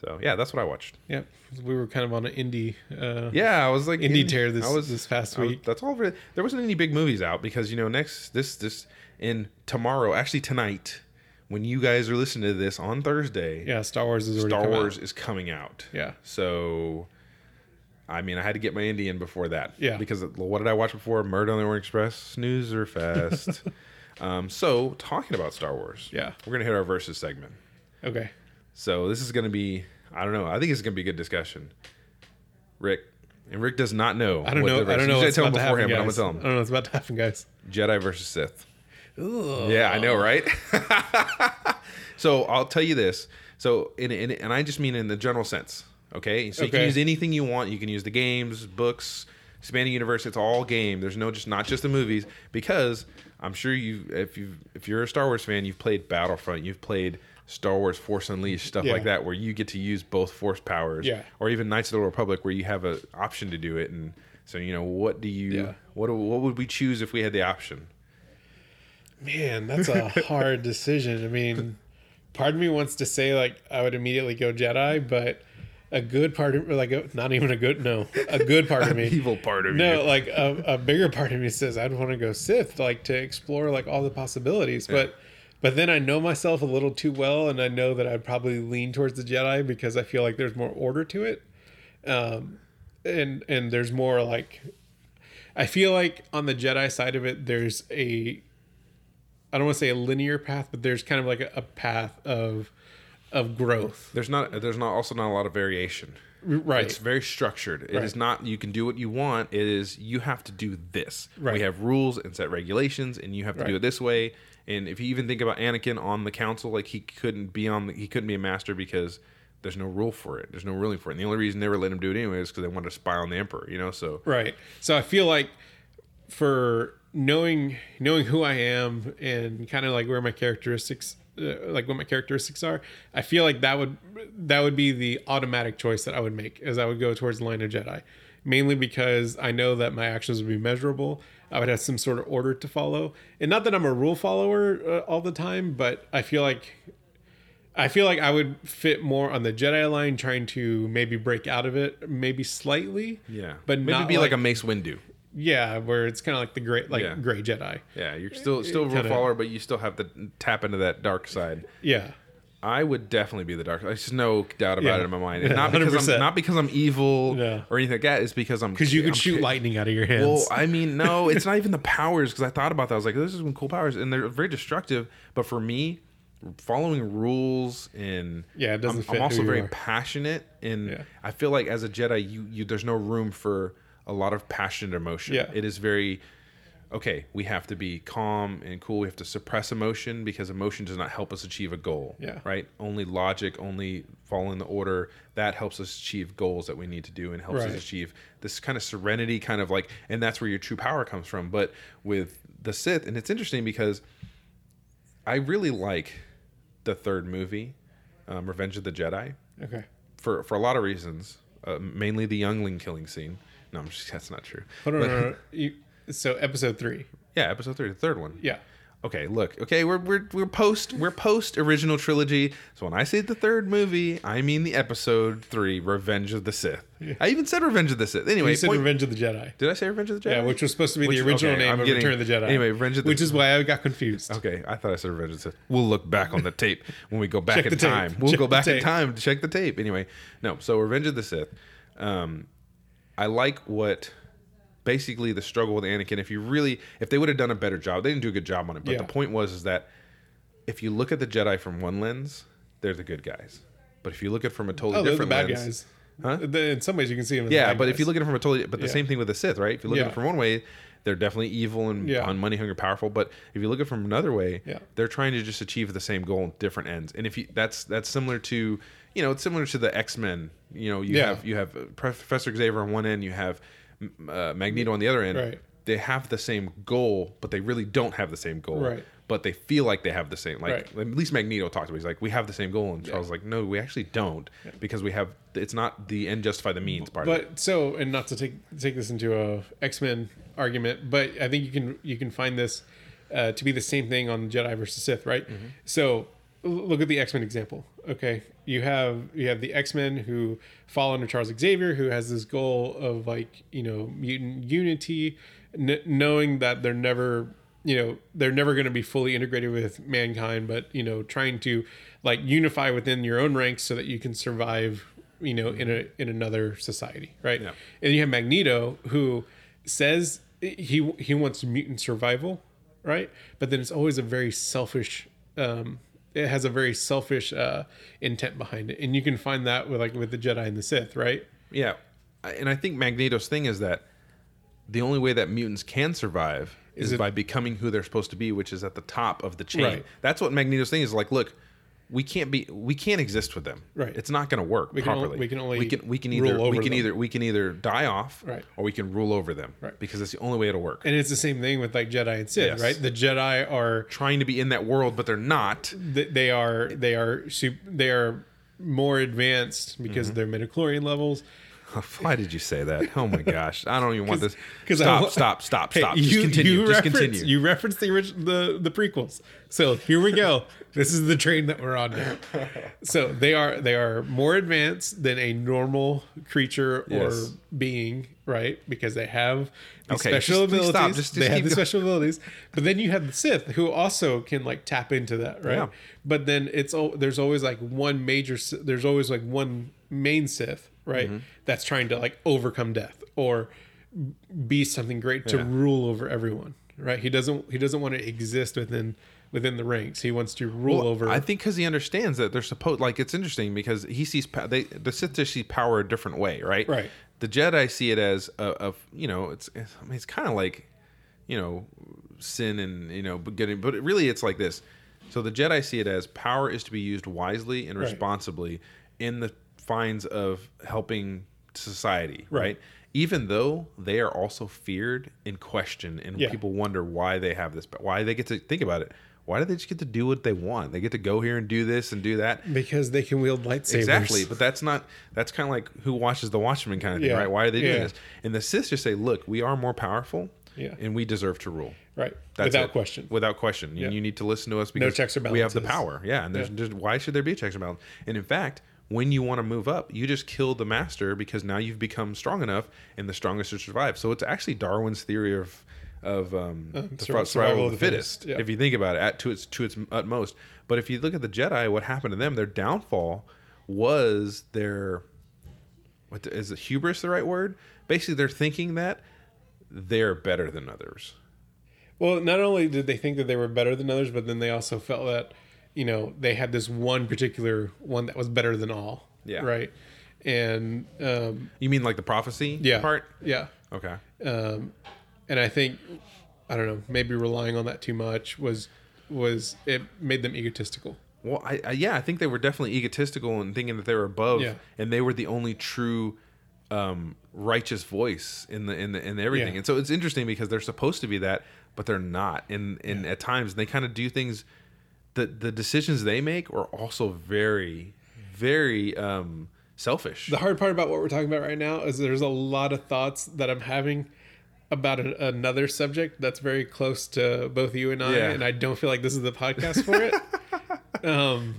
So yeah, that's what I watched. Yep. We were kind of on an indie. Uh, Yeah, I was like Indie in- tear this- I was this past I was- week. that's all. Really, there wasn't any big movies out because you know next this this in tomorrow, actually tonight, when you guys are listening to this on Thursday, Yeah. Star Wars is Star come out. Wars is coming out. Yeah. So, I mean, I had to get my Indian before that. Yeah. Because what did I watch before? Murder on the Orient Express, Snooze or Fast. [LAUGHS] um, so, talking about Star Wars, Yeah. we're gonna hit our versus segment. Okay. So this is gonna be, I don't know, I think it's gonna be a good discussion. Rick, and Rick does not know. I don't know. I don't know You what's tell him to happen, beforehand, but I'm gonna I tell him. I don't know what's about to happen, guys. Jedi versus Sith. Yeah, I know, right? [LAUGHS] so I'll tell you this. So, in, in, and I just mean in the general sense. Okay, so you can use anything you want. You can use the games, books, expanding universe. It's all game. There's no just not just the movies because I'm sure you if you if you're a Star Wars fan, you've played Battlefront, you've played Star Wars Force Unleashed, stuff Yeah. like that, where you get to use both Force powers. Yeah. Or even Knights of the Republic, where you have an option to do it. And so you know, what do you Yeah. what what would we choose if we had the option? Man, that's a [LAUGHS] hard decision. I mean, part of me wants to say like I would immediately go Jedi, but a good part of like a, not even a good no, a good part of [LAUGHS] me. Evil part of me. no, you. like a, a bigger part of me says I'd want to go Sith, like to explore like all the possibilities. But but then I know myself a little too well, and I know that I'd probably lean towards the Jedi because I feel like there's more order to it, um, and and there's more like I feel like on the Jedi side of it, there's a I don't want to say a linear path, but there's kind of like a, a path of of growth. There's not there's not also not a lot of variation. Right. It's very structured. It is Right. not you can do what you want. It is you have to do this. Right. We have rules and set regulations, and you have to do it this way. And if you even think about Anakin on the council, like he couldn't be on the, he couldn't be a master because there's no rule for it. There's no ruling for it. And the only reason they were letting him do it anyway is because they wanted to spy on the emperor. You know, so Right. So I feel like for knowing knowing who I am and kind of like where my characteristics uh, like what my characteristics are, I feel like that would that would be the automatic choice that I would make as I would go towards the line of Jedi. Mainly because I know that my actions would be measurable. I would have some sort of order to follow. And not that I'm a rule follower uh, all the time, but I feel like I feel like I would fit more on the Jedi line, trying to maybe break out of it, maybe slightly. yeah, but maybe not be like, like a Mace Windu. Yeah, where it's kind of like the great, like Yeah. gray Jedi. Yeah, you're still still a rule kinda- follower, but you still have to tap into that dark side. Yeah, I would definitely be the dark. Side. There's no doubt about Yeah. it in my mind. Yeah, not because 100%. I'm not because I'm evil Yeah. or anything like that. It's because I'm because you could I'm shoot ki- lightning out of your hands. Well, I mean, no, [LAUGHS] it's not even the powers. Because I thought about that. I was like, this is some cool powers, and they're very destructive. But for me, following rules and Yeah, it doesn't I'm, fit I'm also who you very are. passionate, and Yeah. I feel like as a Jedi, you you there's no room for a lot of passionate emotion. Yeah. it is very okay, we have to be calm and cool. We have to suppress emotion because emotion does not help us achieve a goal. Yeah. Right? Only logic, only following the order, that helps us achieve goals that we need to do and helps us achieve this kind of serenity, kind of like, and that's where your true power comes from. But with the Sith, and it's interesting because I really like the third movie, um, Revenge of the Jedi, okay, for, for a lot of reasons, uh, mainly the youngling killing scene. No, I'm just, that's not true. hold on. But- no, no, no. [LAUGHS] You, so episode three. Yeah, episode three, the third one. Yeah, Okay, look. Okay, we're we're we're post we're post original trilogy. So when I say the third movie, I mean the episode three, Revenge of the Sith. I even said Revenge of the Sith. Anyway, you said point- Revenge of the Jedi. did I say Revenge of the Jedi? Yeah, which was supposed to be Which- the original okay, name I'm of getting- Return of the Jedi. Anyway, Revenge of the which is why I got confused. Okay, I thought I said Revenge of the Sith. We'll look back on the [LAUGHS] tape when we go back in time. We'll Check go back in time to check the tape. Anyway, no. So Revenge of the Sith. Um, I like what basically the struggle with Anakin. If you really, if they would have done a better job, they didn't do a good job on it. But Yeah. the point was is that if you look at the Jedi from one lens, they're the good guys. But if you look at it from a totally Oh, they're the different bad lens, guys. Huh? In some ways, you can see them. As yeah, but if you look at it from a totally, but the Yeah. same thing with the Sith, right? If you look at Yeah. it from one way, they're definitely evil and Yeah. on money hungry, powerful. But if you look at it from another way, Yeah. they're trying to just achieve the same goal in different ends. And if you, that's that's similar to, you know, it's similar to the X Men. You know, you Yeah. have you have uh, Professor Xavier on one end, you have uh, Magneto on the other end. Right. they have the same goal, but they really don't have the same goal. Right. But they feel like they have the same. Like Right. at least Magneto talked to me. He's like, we have the same goal, and Charles was like, no, we actually don't, because we have. It's not the end justify the means part. of it. But so, and not to take take this into a X Men argument, but I think you can you can find this uh, to be the same thing on Jedi versus Sith, right? Mm-hmm. So look at the X Men example. Okay, you have you have the X Men who fall under Charles Xavier, who has this goal of like you know mutant unity, n- knowing that they're never you know they're never going to be fully integrated with mankind, but you know trying to like unify within your own ranks so that you can survive you know in a in another society right Yeah. and you have magneto who says he he wants mutant survival right but then it's always a very selfish um it has a very selfish uh intent behind it and you can find that with like with the jedi and the sith right Yeah, and I think Magneto's thing is that the only way that mutants can survive is, Is it- by becoming who they're supposed to be, which is at the top of the chain. Right. That's what Magneto's thing is. Like, look, we can't be, we can't exist with them. Right. It's not going to work We can only- we can only we can, we can either, we can them. either, we can either die off, Right. or we can rule over them, Right. Because it's the only way it'll work. and it's the same thing with like jedi and sith Yes. right the jedi are Trying to be in that world, but they're not. they are they are they are more advanced Mm-hmm. because of their midichlorian levels [LAUGHS] Why did you say that? Oh my gosh, I don't even want [LAUGHS] this. I Stop, wa- stop, stop, Hey, stop. Just continue. Just continue. You referenced the original, the the prequels. So here we go. This is the train that we're on now. [LAUGHS] So they are they are more advanced than a normal creature or Yes. being, right? Because they have the Okay, special just- abilities. stop. Just- just they have the going. special abilities. But then you have the Sith who also can like tap into that, right? Yeah. But then it's there's always like one major. There's always like one main Sith, right? Mm-hmm. That's trying to like overcome death or be something great to Yeah. rule over everyone right he doesn't he doesn't want to exist within within the ranks he wants to rule Well, over I think because he understands that they're supposed. Like it's interesting because he sees they the Sith see power a different way, right? Right. The Jedi see it as a, a you know it's, it's I mean it's kind of like you know sin and you know but getting but it really it's like this. So the Jedi see it as power is to be used wisely and Right. responsibly in the fines of helping society, right? Right. Even though they are also feared and questioned, and Yeah. people wonder why they have this, but why they get to think about it. Why do they just get to do what they want? They get to go here and do this and do that. because they can wield lightsabers Exactly, but that's not. That's kind of like who watches the Watchmen kind of thing, Yeah. right? Why are they doing Yeah. this? And the Sith just say, "Look, we are more powerful, Yeah. and we deserve to rule." right That's without it. question Without question, Yeah. you, need to listen to us because checks or we have the power. Yeah, and there's, there's why should there be a checks and balances? And in fact, when you want to move up, you just kill the master because now you've become strong enough, and the strongest will survive. So it's actually Darwin's theory of of um, the sur- survival, of the fittest. yeah. If you think about it, at to its to its utmost. But if you look at the Jedi, what happened to them? Their downfall was their what the- is it hubris the right word? Basically, they're thinking that they're better than others. well not only did they think that they were better than others but then they also felt that you know they had this one particular one that was better than all Yeah. right and um You mean like the prophecy yeah part? yeah Okay. um, and I think I don't know maybe relying on that too much was was it made them egotistical. Well, I, I yeah, I think they were definitely egotistical and thinking that they were above, Yeah. and they were the only true um, righteous voice in the in the in everything. Yeah. And so it's interesting because they're supposed to be that, but they're not. And and at times they kind of do things. The the decisions they make are also very, very um, selfish. The hard part about what we're talking about right now is there's a lot of thoughts that I'm having about an, another subject that's very close to both you and I, Yeah. and I don't feel like this is the podcast for it. [LAUGHS] um,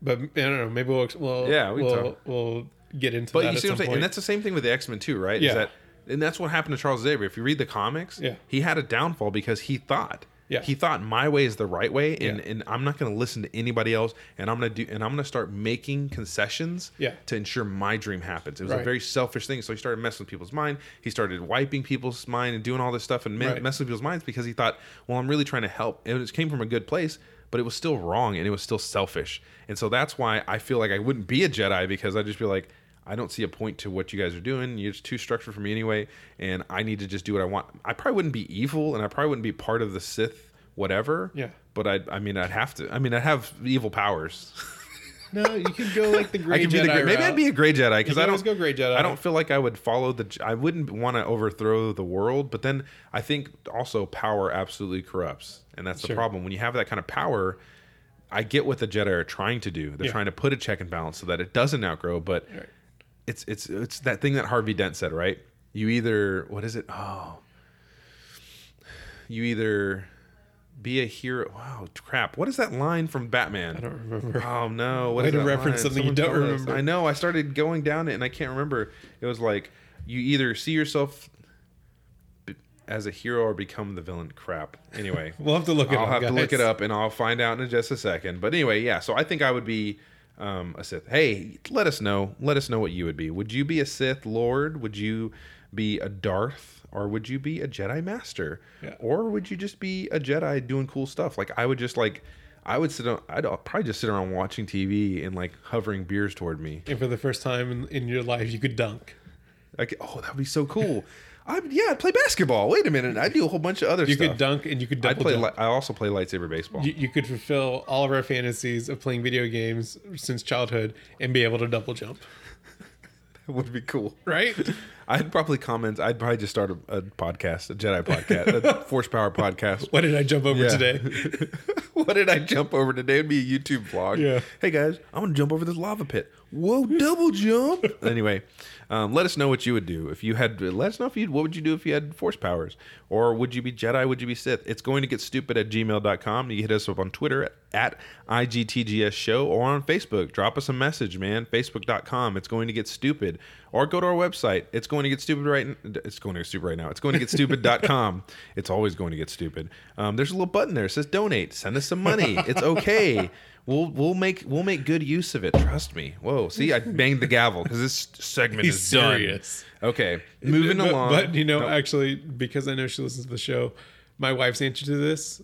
but I don't know. Maybe we'll we'll Yeah, we we'll, we'll get into But that you see what I'm saying, point. and that's the same thing with the X Men too, right? Yeah. Is that and that's what happened to Charles Xavier. If you read the comics, Yeah. he had a downfall because he thought. Yeah. He thought my way is the right way, and, Yeah. and I'm not going to listen to anybody else, and I'm going to do, and I'm going to start making concessions Yeah. to ensure my dream happens. It was a very selfish thing, so he started messing with people's mind. He started wiping people's mind and doing all this stuff and Right. messing with people's minds because he thought, well, I'm really trying to help. And it came from a good place, but it was still wrong and it was still selfish. And so that's why I feel like I wouldn't be a Jedi because I'd just be like, I don't see a point to what you guys are doing. You're too structured for me anyway, and I need to just do what I want. I probably wouldn't be evil, and I probably wouldn't be part of the Sith, whatever. Yeah. But I, I mean, I'd have to. I mean, I'd have evil powers. [LAUGHS] No, you could go like the gray [LAUGHS] I could be Jedi the gray, maybe. I'd be a gray Jedi because I don't go gray Jedi. I don't feel like I would follow the. I wouldn't want to overthrow the world, but then I think also power absolutely corrupts, and that's the problem. When you have that kind of power, I get what the Jedi are trying to do. They're Yeah. trying to put a check and balance so that it doesn't outgrow. But Right. It's it's it's that thing that Harvey Dent said, right? You either what is it? Oh, you either be a hero. Wow, crap! What is that line from Batman? I don't remember. Oh no! What Way to reference line? something you don't us. remember. I know. I started going down it and I can't remember. It was like you either see yourself as a hero or become the villain. Crap. Anyway, [LAUGHS] We'll have to look it up. I'll up. have to look it up and I'll find out in just a second. But anyway, yeah. So I think I would be um, a Sith. Hey, let us know. Let us know what you would be. Would you be a Sith Lord? Would you be a Darth? Or would you be a Jedi Master? Yeah. Or would you just be a Jedi doing cool stuff? Like I would just like. I would sit on. I'd probably just sit around watching TV and like hovering beers toward me. And for the first time in, in your life, you could dunk. Like, oh, that would be so cool. [LAUGHS] I yeah, I'd play basketball. Wait a minute, I do a whole bunch of other You stuff. You could dunk and you could double play. Li- I also play lightsaber baseball. you, you could fulfill all of our fantasies of playing video games since childhood and be able to double jump. That would be cool. Right? [LAUGHS] I'd probably comment. I'd probably just start a, a podcast, a Jedi podcast, a [LAUGHS] Force Power podcast. What did I jump over Yeah. today? [LAUGHS] what did I jump over today? It'd be a YouTube vlog. Yeah. Hey guys, I'm gonna jump over this lava pit. Whoa, double jump! anyway, um, let us know what you would do if you had. Let us know if you. What would you do if you had force powers, or would you be Jedi? Would you be Sith? It's going to get stupid at gmail.com. You hit us up on Twitter at IGTGS Show or on Facebook. Drop us a message, man. Facebook.com. It's going to get stupid. Or go to our website. It's going to get stupid right. It's going to get stupid right now. It's going to get stupid.com. [LAUGHS] it's always going to get stupid. Um, there's a little button there. It says donate. Send us some money. It's okay. We'll we'll make we'll make good use of it. Trust me. Whoa. See, I banged the gavel because this segment He's is done. serious. Okay, moving but, along. But you know, No. actually, because I know she listens to the show, my wife's answer to this,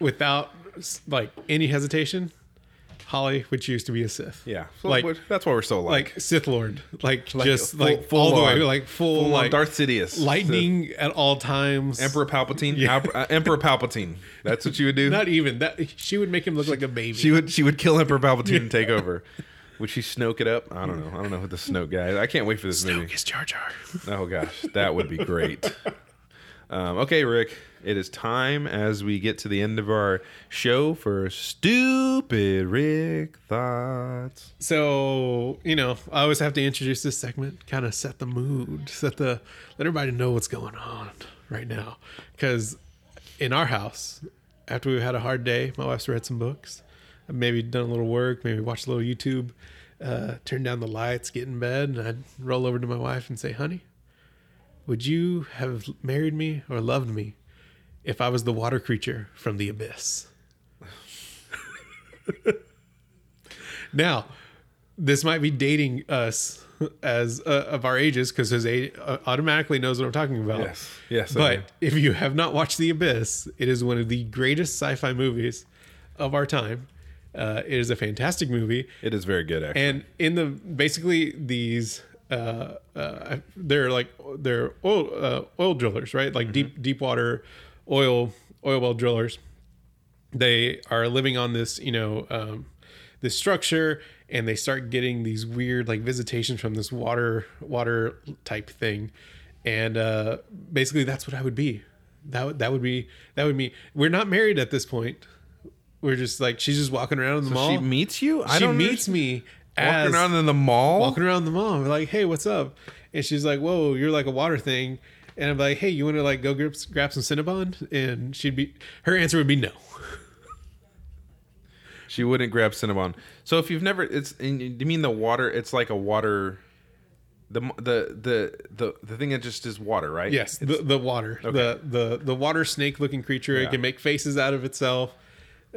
without like any hesitation, Holly would choose to be a Sith. yeah, so like that's why we're so alike. like Sith Lord, like, just full- like full all the on. way, like full, Full like Darth Sidious, lightning at all times. Emperor Palpatine, Yeah. Alp- uh, Emperor Palpatine. That's what you would do. Not even that. She would make him look like a baby. She would she would kill Emperor Palpatine and take [LAUGHS] over. Would she Snoke it up? I don't know. I don't know who the Snoke guy. is. I can't wait for this movie. is Jar Jar. Oh gosh, that would be great. [LAUGHS] Um, okay, Rick, it is time as we get to the end of our show for stupid Rick thoughts. So you know, I always have to introduce this segment, kind of set the mood, set the let everybody know what's going on right now. Because in our house, after we've had a hard day, my wife's read some books, maybe done a little work, maybe watched a little YouTube, uh, turn down the lights, get in bed, and I'd roll over to my wife and say, "Honey, would you have married me or loved me if I was the water creature from the abyss?" [LAUGHS] Now, this might be dating us as uh, of our ages because his age uh, automatically knows what I'm talking about. Yes, yes. But if you have not watched The Abyss, it is one of the greatest sci-fi movies of our time. Uh, it is a fantastic movie, it is very good. Actually, and in the basically these uh, uh, they're like they're oil uh, oil drillers, right? Like deep deep water oil oil well drillers. They are living on this, you know, um, this structure, and they start getting these weird like visitations from this water water type thing, and uh, basically that's what I would be. That would that would be that would be. We're not married at this point. We're just like she's just walking around in the mall. she meets you. I she meets understand. me walking around in the mall. walking around the mall. Like, hey, what's up? And she's like, whoa, you're like a water thing. And I'm like, hey, you want to like go grab, grab some Cinnabon? And she'd be, her answer would be no. She wouldn't grab Cinnabon. So if you've never, it's you mean the water? It's like a water. The the the the the thing that just is water, right? Yes, the, the water, the the the water snake looking creature. Yeah. It can make faces out of itself.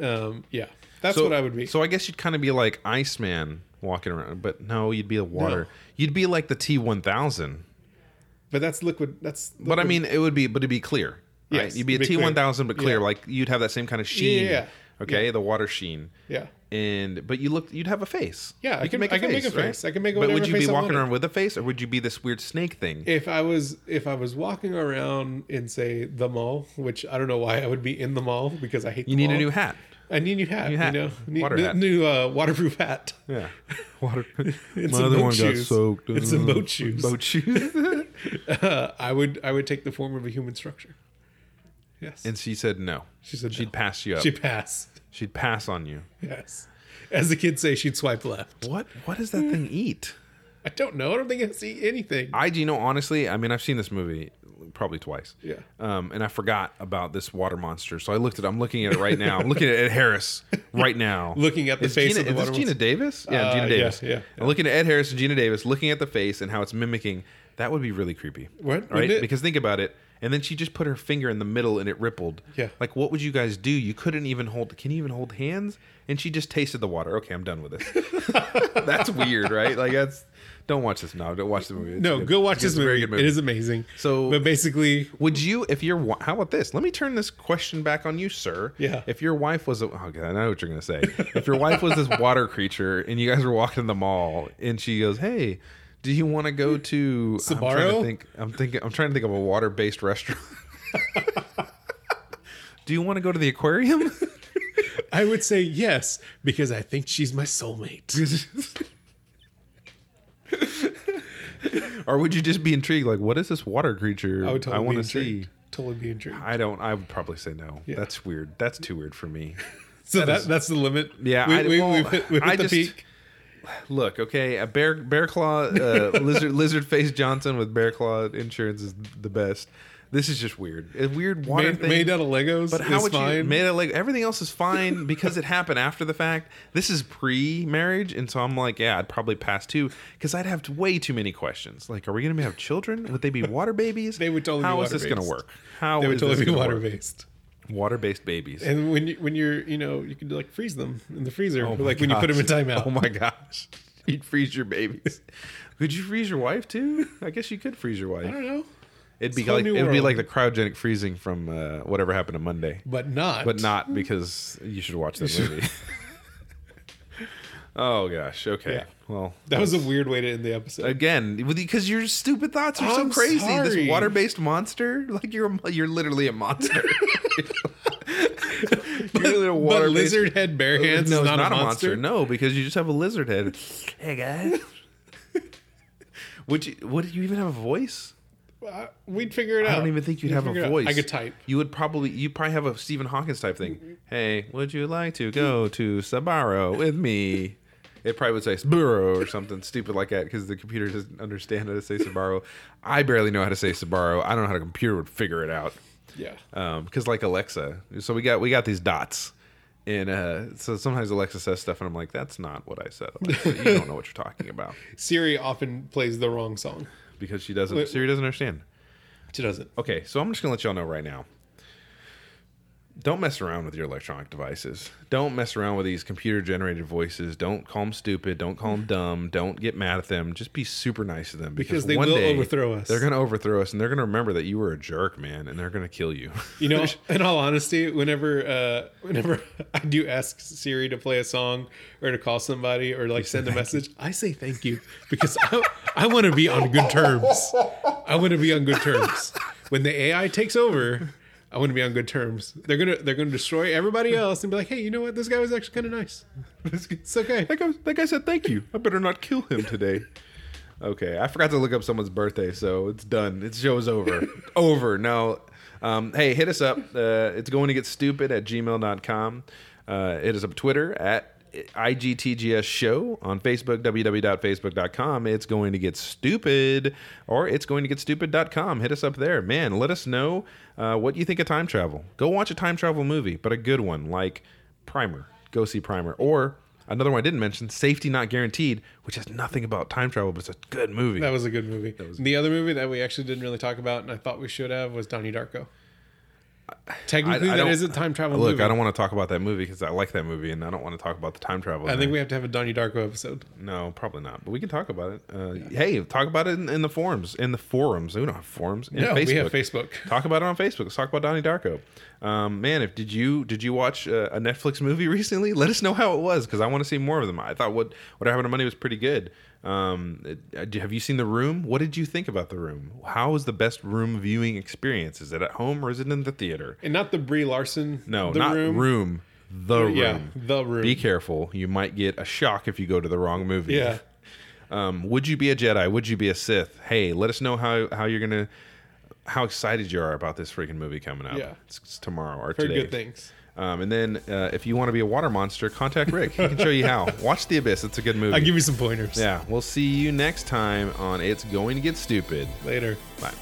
Um, yeah, that's so, what I would be. So I guess you'd kind of be like Iceman walking around, but no, you'd be a water. No. You'd be like the T one thousand. but that's liquid. That's But I mean, it would be, but it'd be clear. Right? Yes, you'd be a T one thousand, but clear. Yeah. Like you'd have that same kind of sheen. Yeah. Okay, the water sheen. yeah, And but you look, you'd have a face. Yeah, I you can- I can make a face. I can make a. But would you be face I walking around with a face, or would you be this weird snake thing? if I was if I was walking around in say the mall, which I don't know why I would be in the mall because I hate. you the need a new hat. I need a new hat. New hat. You know, Need- Water new, new uh, waterproof hat. Yeah. [LAUGHS] Water. And My other one got soaked. And some boat shoes. Boat shoes. [LAUGHS] [LAUGHS] Uh, I would I would take the form of a human structure. Yes. and she said no. she said She'd no. pass you up. She'd pass. She'd pass on you. Yes. As the kids say, she'd swipe left. What? What does that thing eat? I don't know. I don't think I see anything. I, do you know, honestly, I mean, I've seen this movie probably twice. Yeah. Um, and I forgot about this water monster. So I looked at I'm looking at it right now. I'm looking at Ed Harris right now. [LAUGHS] Looking at the Is face Geena, of the is this water Geena? Davis? Yeah, Uh, Geena Davis. yeah, I'm looking at Ed Harris and Geena Davis, looking at the face and how it's mimicking. That would be really creepy. What? Right? It? Because think about it. And then she just put her finger in the middle and it rippled. Yeah. Like, what would you guys do? You couldn't even hold. Can you even hold hands? And she just tasted the water. Okay, I'm done with this. [LAUGHS] that's weird, right? Like that's. Don't watch this now. Don't watch the movie. It's No, good. go watch It's this movie. good movie. It is amazing. So- but basically, Would you, if your how about this? Let me turn this question back on you, sir. Yeah. If your wife was, a, oh God, I know what you're gonna say. if your wife was this water [LAUGHS] creature and you guys were walking in the mall and she goes, "Hey, do you want to go to I'm trying to think. I'm thinking. I'm trying to think of a water-based restaurant. [LAUGHS] do you want to go to the aquarium? [LAUGHS] I would say yes because I think she's my soulmate. [LAUGHS] or would you just be intrigued? Like, what is this water creature? I would totally want to see. Totally be intrigued. I don't. I would probably say no. Yeah. That's weird. That's too weird for me. [LAUGHS] So that, that's the limit. Yeah, we, I- we, well, we've hit, we've hit I the just- peak. Look, okay, a bear bear claw uh, [LAUGHS] lizard lizard face Johnson with bear claw insurance is the best. This is just weird. A weird water Made, thing. made out of Legos. but how is would fine. you made out of like everything else is fine [LAUGHS] because it happened after the fact. This is pre-marriage, and so I'm like, yeah, I'd probably pass too because I'd have way too many questions. Like, are we gonna have children? Would they be [LAUGHS] water babies? They would totally be How is this gonna work? How they would totally be water based. Water-based babies. And when you when you're you know you could like freeze them in the freezer, Oh like when you put them in timeout. Oh my gosh. [LAUGHS] You'd freeze your babies. Could you freeze your wife too? I guess you could freeze your wife. I don't know, It'd be like it'd be like the cryogenic freezing from uh, whatever happened on Monday, but not. but not because you should watch that movie. [LAUGHS] oh gosh. Okay. Yeah. Well, That was a weird way to end the episode. again because your stupid thoughts are so I'm crazy. sorry. This water-based monster, like you're you're literally a monster. [LAUGHS] [LAUGHS] you're literally a but lizard head bare hands no, is it's not, a monster. No, because you just have a lizard head. hey guys. Would you? Would you even have a voice? Uh, We'd figure it out. I don't even think you'd We'd have a voice. I could type. You would probably. You probably have a Stephen Hawkins type thing. Hey, would you like to go [LAUGHS] to Sbarro with me? It probably would say Sbarro or something stupid like that because the computer doesn't understand how to say Sbarro. I barely know how to say Sbarro. I don't know how the computer would figure it out. Yeah. because like Alexa, so we got we got these dots, and uh, so sometimes Alexa says stuff, and I'm like, that's not what I said. Alexa. You don't know what you're talking about [LAUGHS] Siri often plays the wrong song. Because she doesn't. Wait, Siri doesn't understand. She doesn't. Okay, so I'm just gonna let y'all know right now. Don't mess around with your electronic devices. Don't mess around with these computer generated voices. Don't call them stupid. Don't call them [SIGHS] dumb. Don't get mad at them. Just be super nice to them Because they will overthrow us. They're gonna overthrow us, and they're gonna remember that you were a jerk, man, and they're gonna kill you. [LAUGHS] You know, in all honesty, whenever uh, whenever [LAUGHS] I do ask Siri to play a song or to call somebody or like send a message, I say thank you because I, I want to be on good terms. I want to be on good terms. When the AI takes over, I want to be on good terms. They're gonna they're gonna destroy everybody else and be like, hey, you know what? This guy was actually kind of nice. [LAUGHS] It's okay. That guy, that guy said thank you. I better not kill him today. Okay, I forgot to look up someone's birthday, so it's done. It's show's over. [LAUGHS] over. Now, um, hey, hit us up. Uh, it's going to get stupid at gmail.com. Uh, hit us up Twitter at IGTGS show on Facebook, www.facebook.com. It's going to get stupid or it's going to get stupid.com. Hit us up there. Man, let us know uh, what do you think of time travel. Go watch a time travel movie, but a good one like Primer. Go see Primer. Or another one I didn't mention, Safety Not Guaranteed, which has nothing about time travel, but it's a good movie. That was a good movie. the other movie that we actually didn't really talk about and I thought we should have was Donnie Darko. Technically, I- that a time travel movie. Look, movie. I don't want to talk about that movie because I like that movie, and I don't want to talk about the time travel. I in think we have to have a Donnie Darko episode. no, probably not, but we can talk about it. Uh, Hey, talk about it in, in the forums, in the forums. We don't have forums. In No, Facebook. we have Facebook. [LAUGHS] Talk about it on Facebook. Let's talk about Donnie Darko. Um, man, if did you did you watch uh, a Netflix movie [LAUGHS] recently? Let us know how it was because I want to see more of them. I thought what what happened to Monday was pretty good. Um, have you seen the room? What did you think about the room? How was the best room viewing experience? Is it at home or is it in the theater? And not the Brie Larson. No, the not room. The Room. Yeah, The Room. Be careful. You might get a shock if you go to the wrong movie. Yeah. [LAUGHS] Um, would you be a Jedi? Would you be a Sith? Hey, let us know how, how you're gonna how excited you are about this freaking movie coming out. Yeah. It's, it's tomorrow or Heard today. good things. Um, and then uh, if you want to be a water monster, contact Rick. He can show you how. [LAUGHS] Watch The Abyss. It's a good movie. I'll give you some pointers. yeah. We'll see you next time on It's Going to Get Stupid. Later. Bye.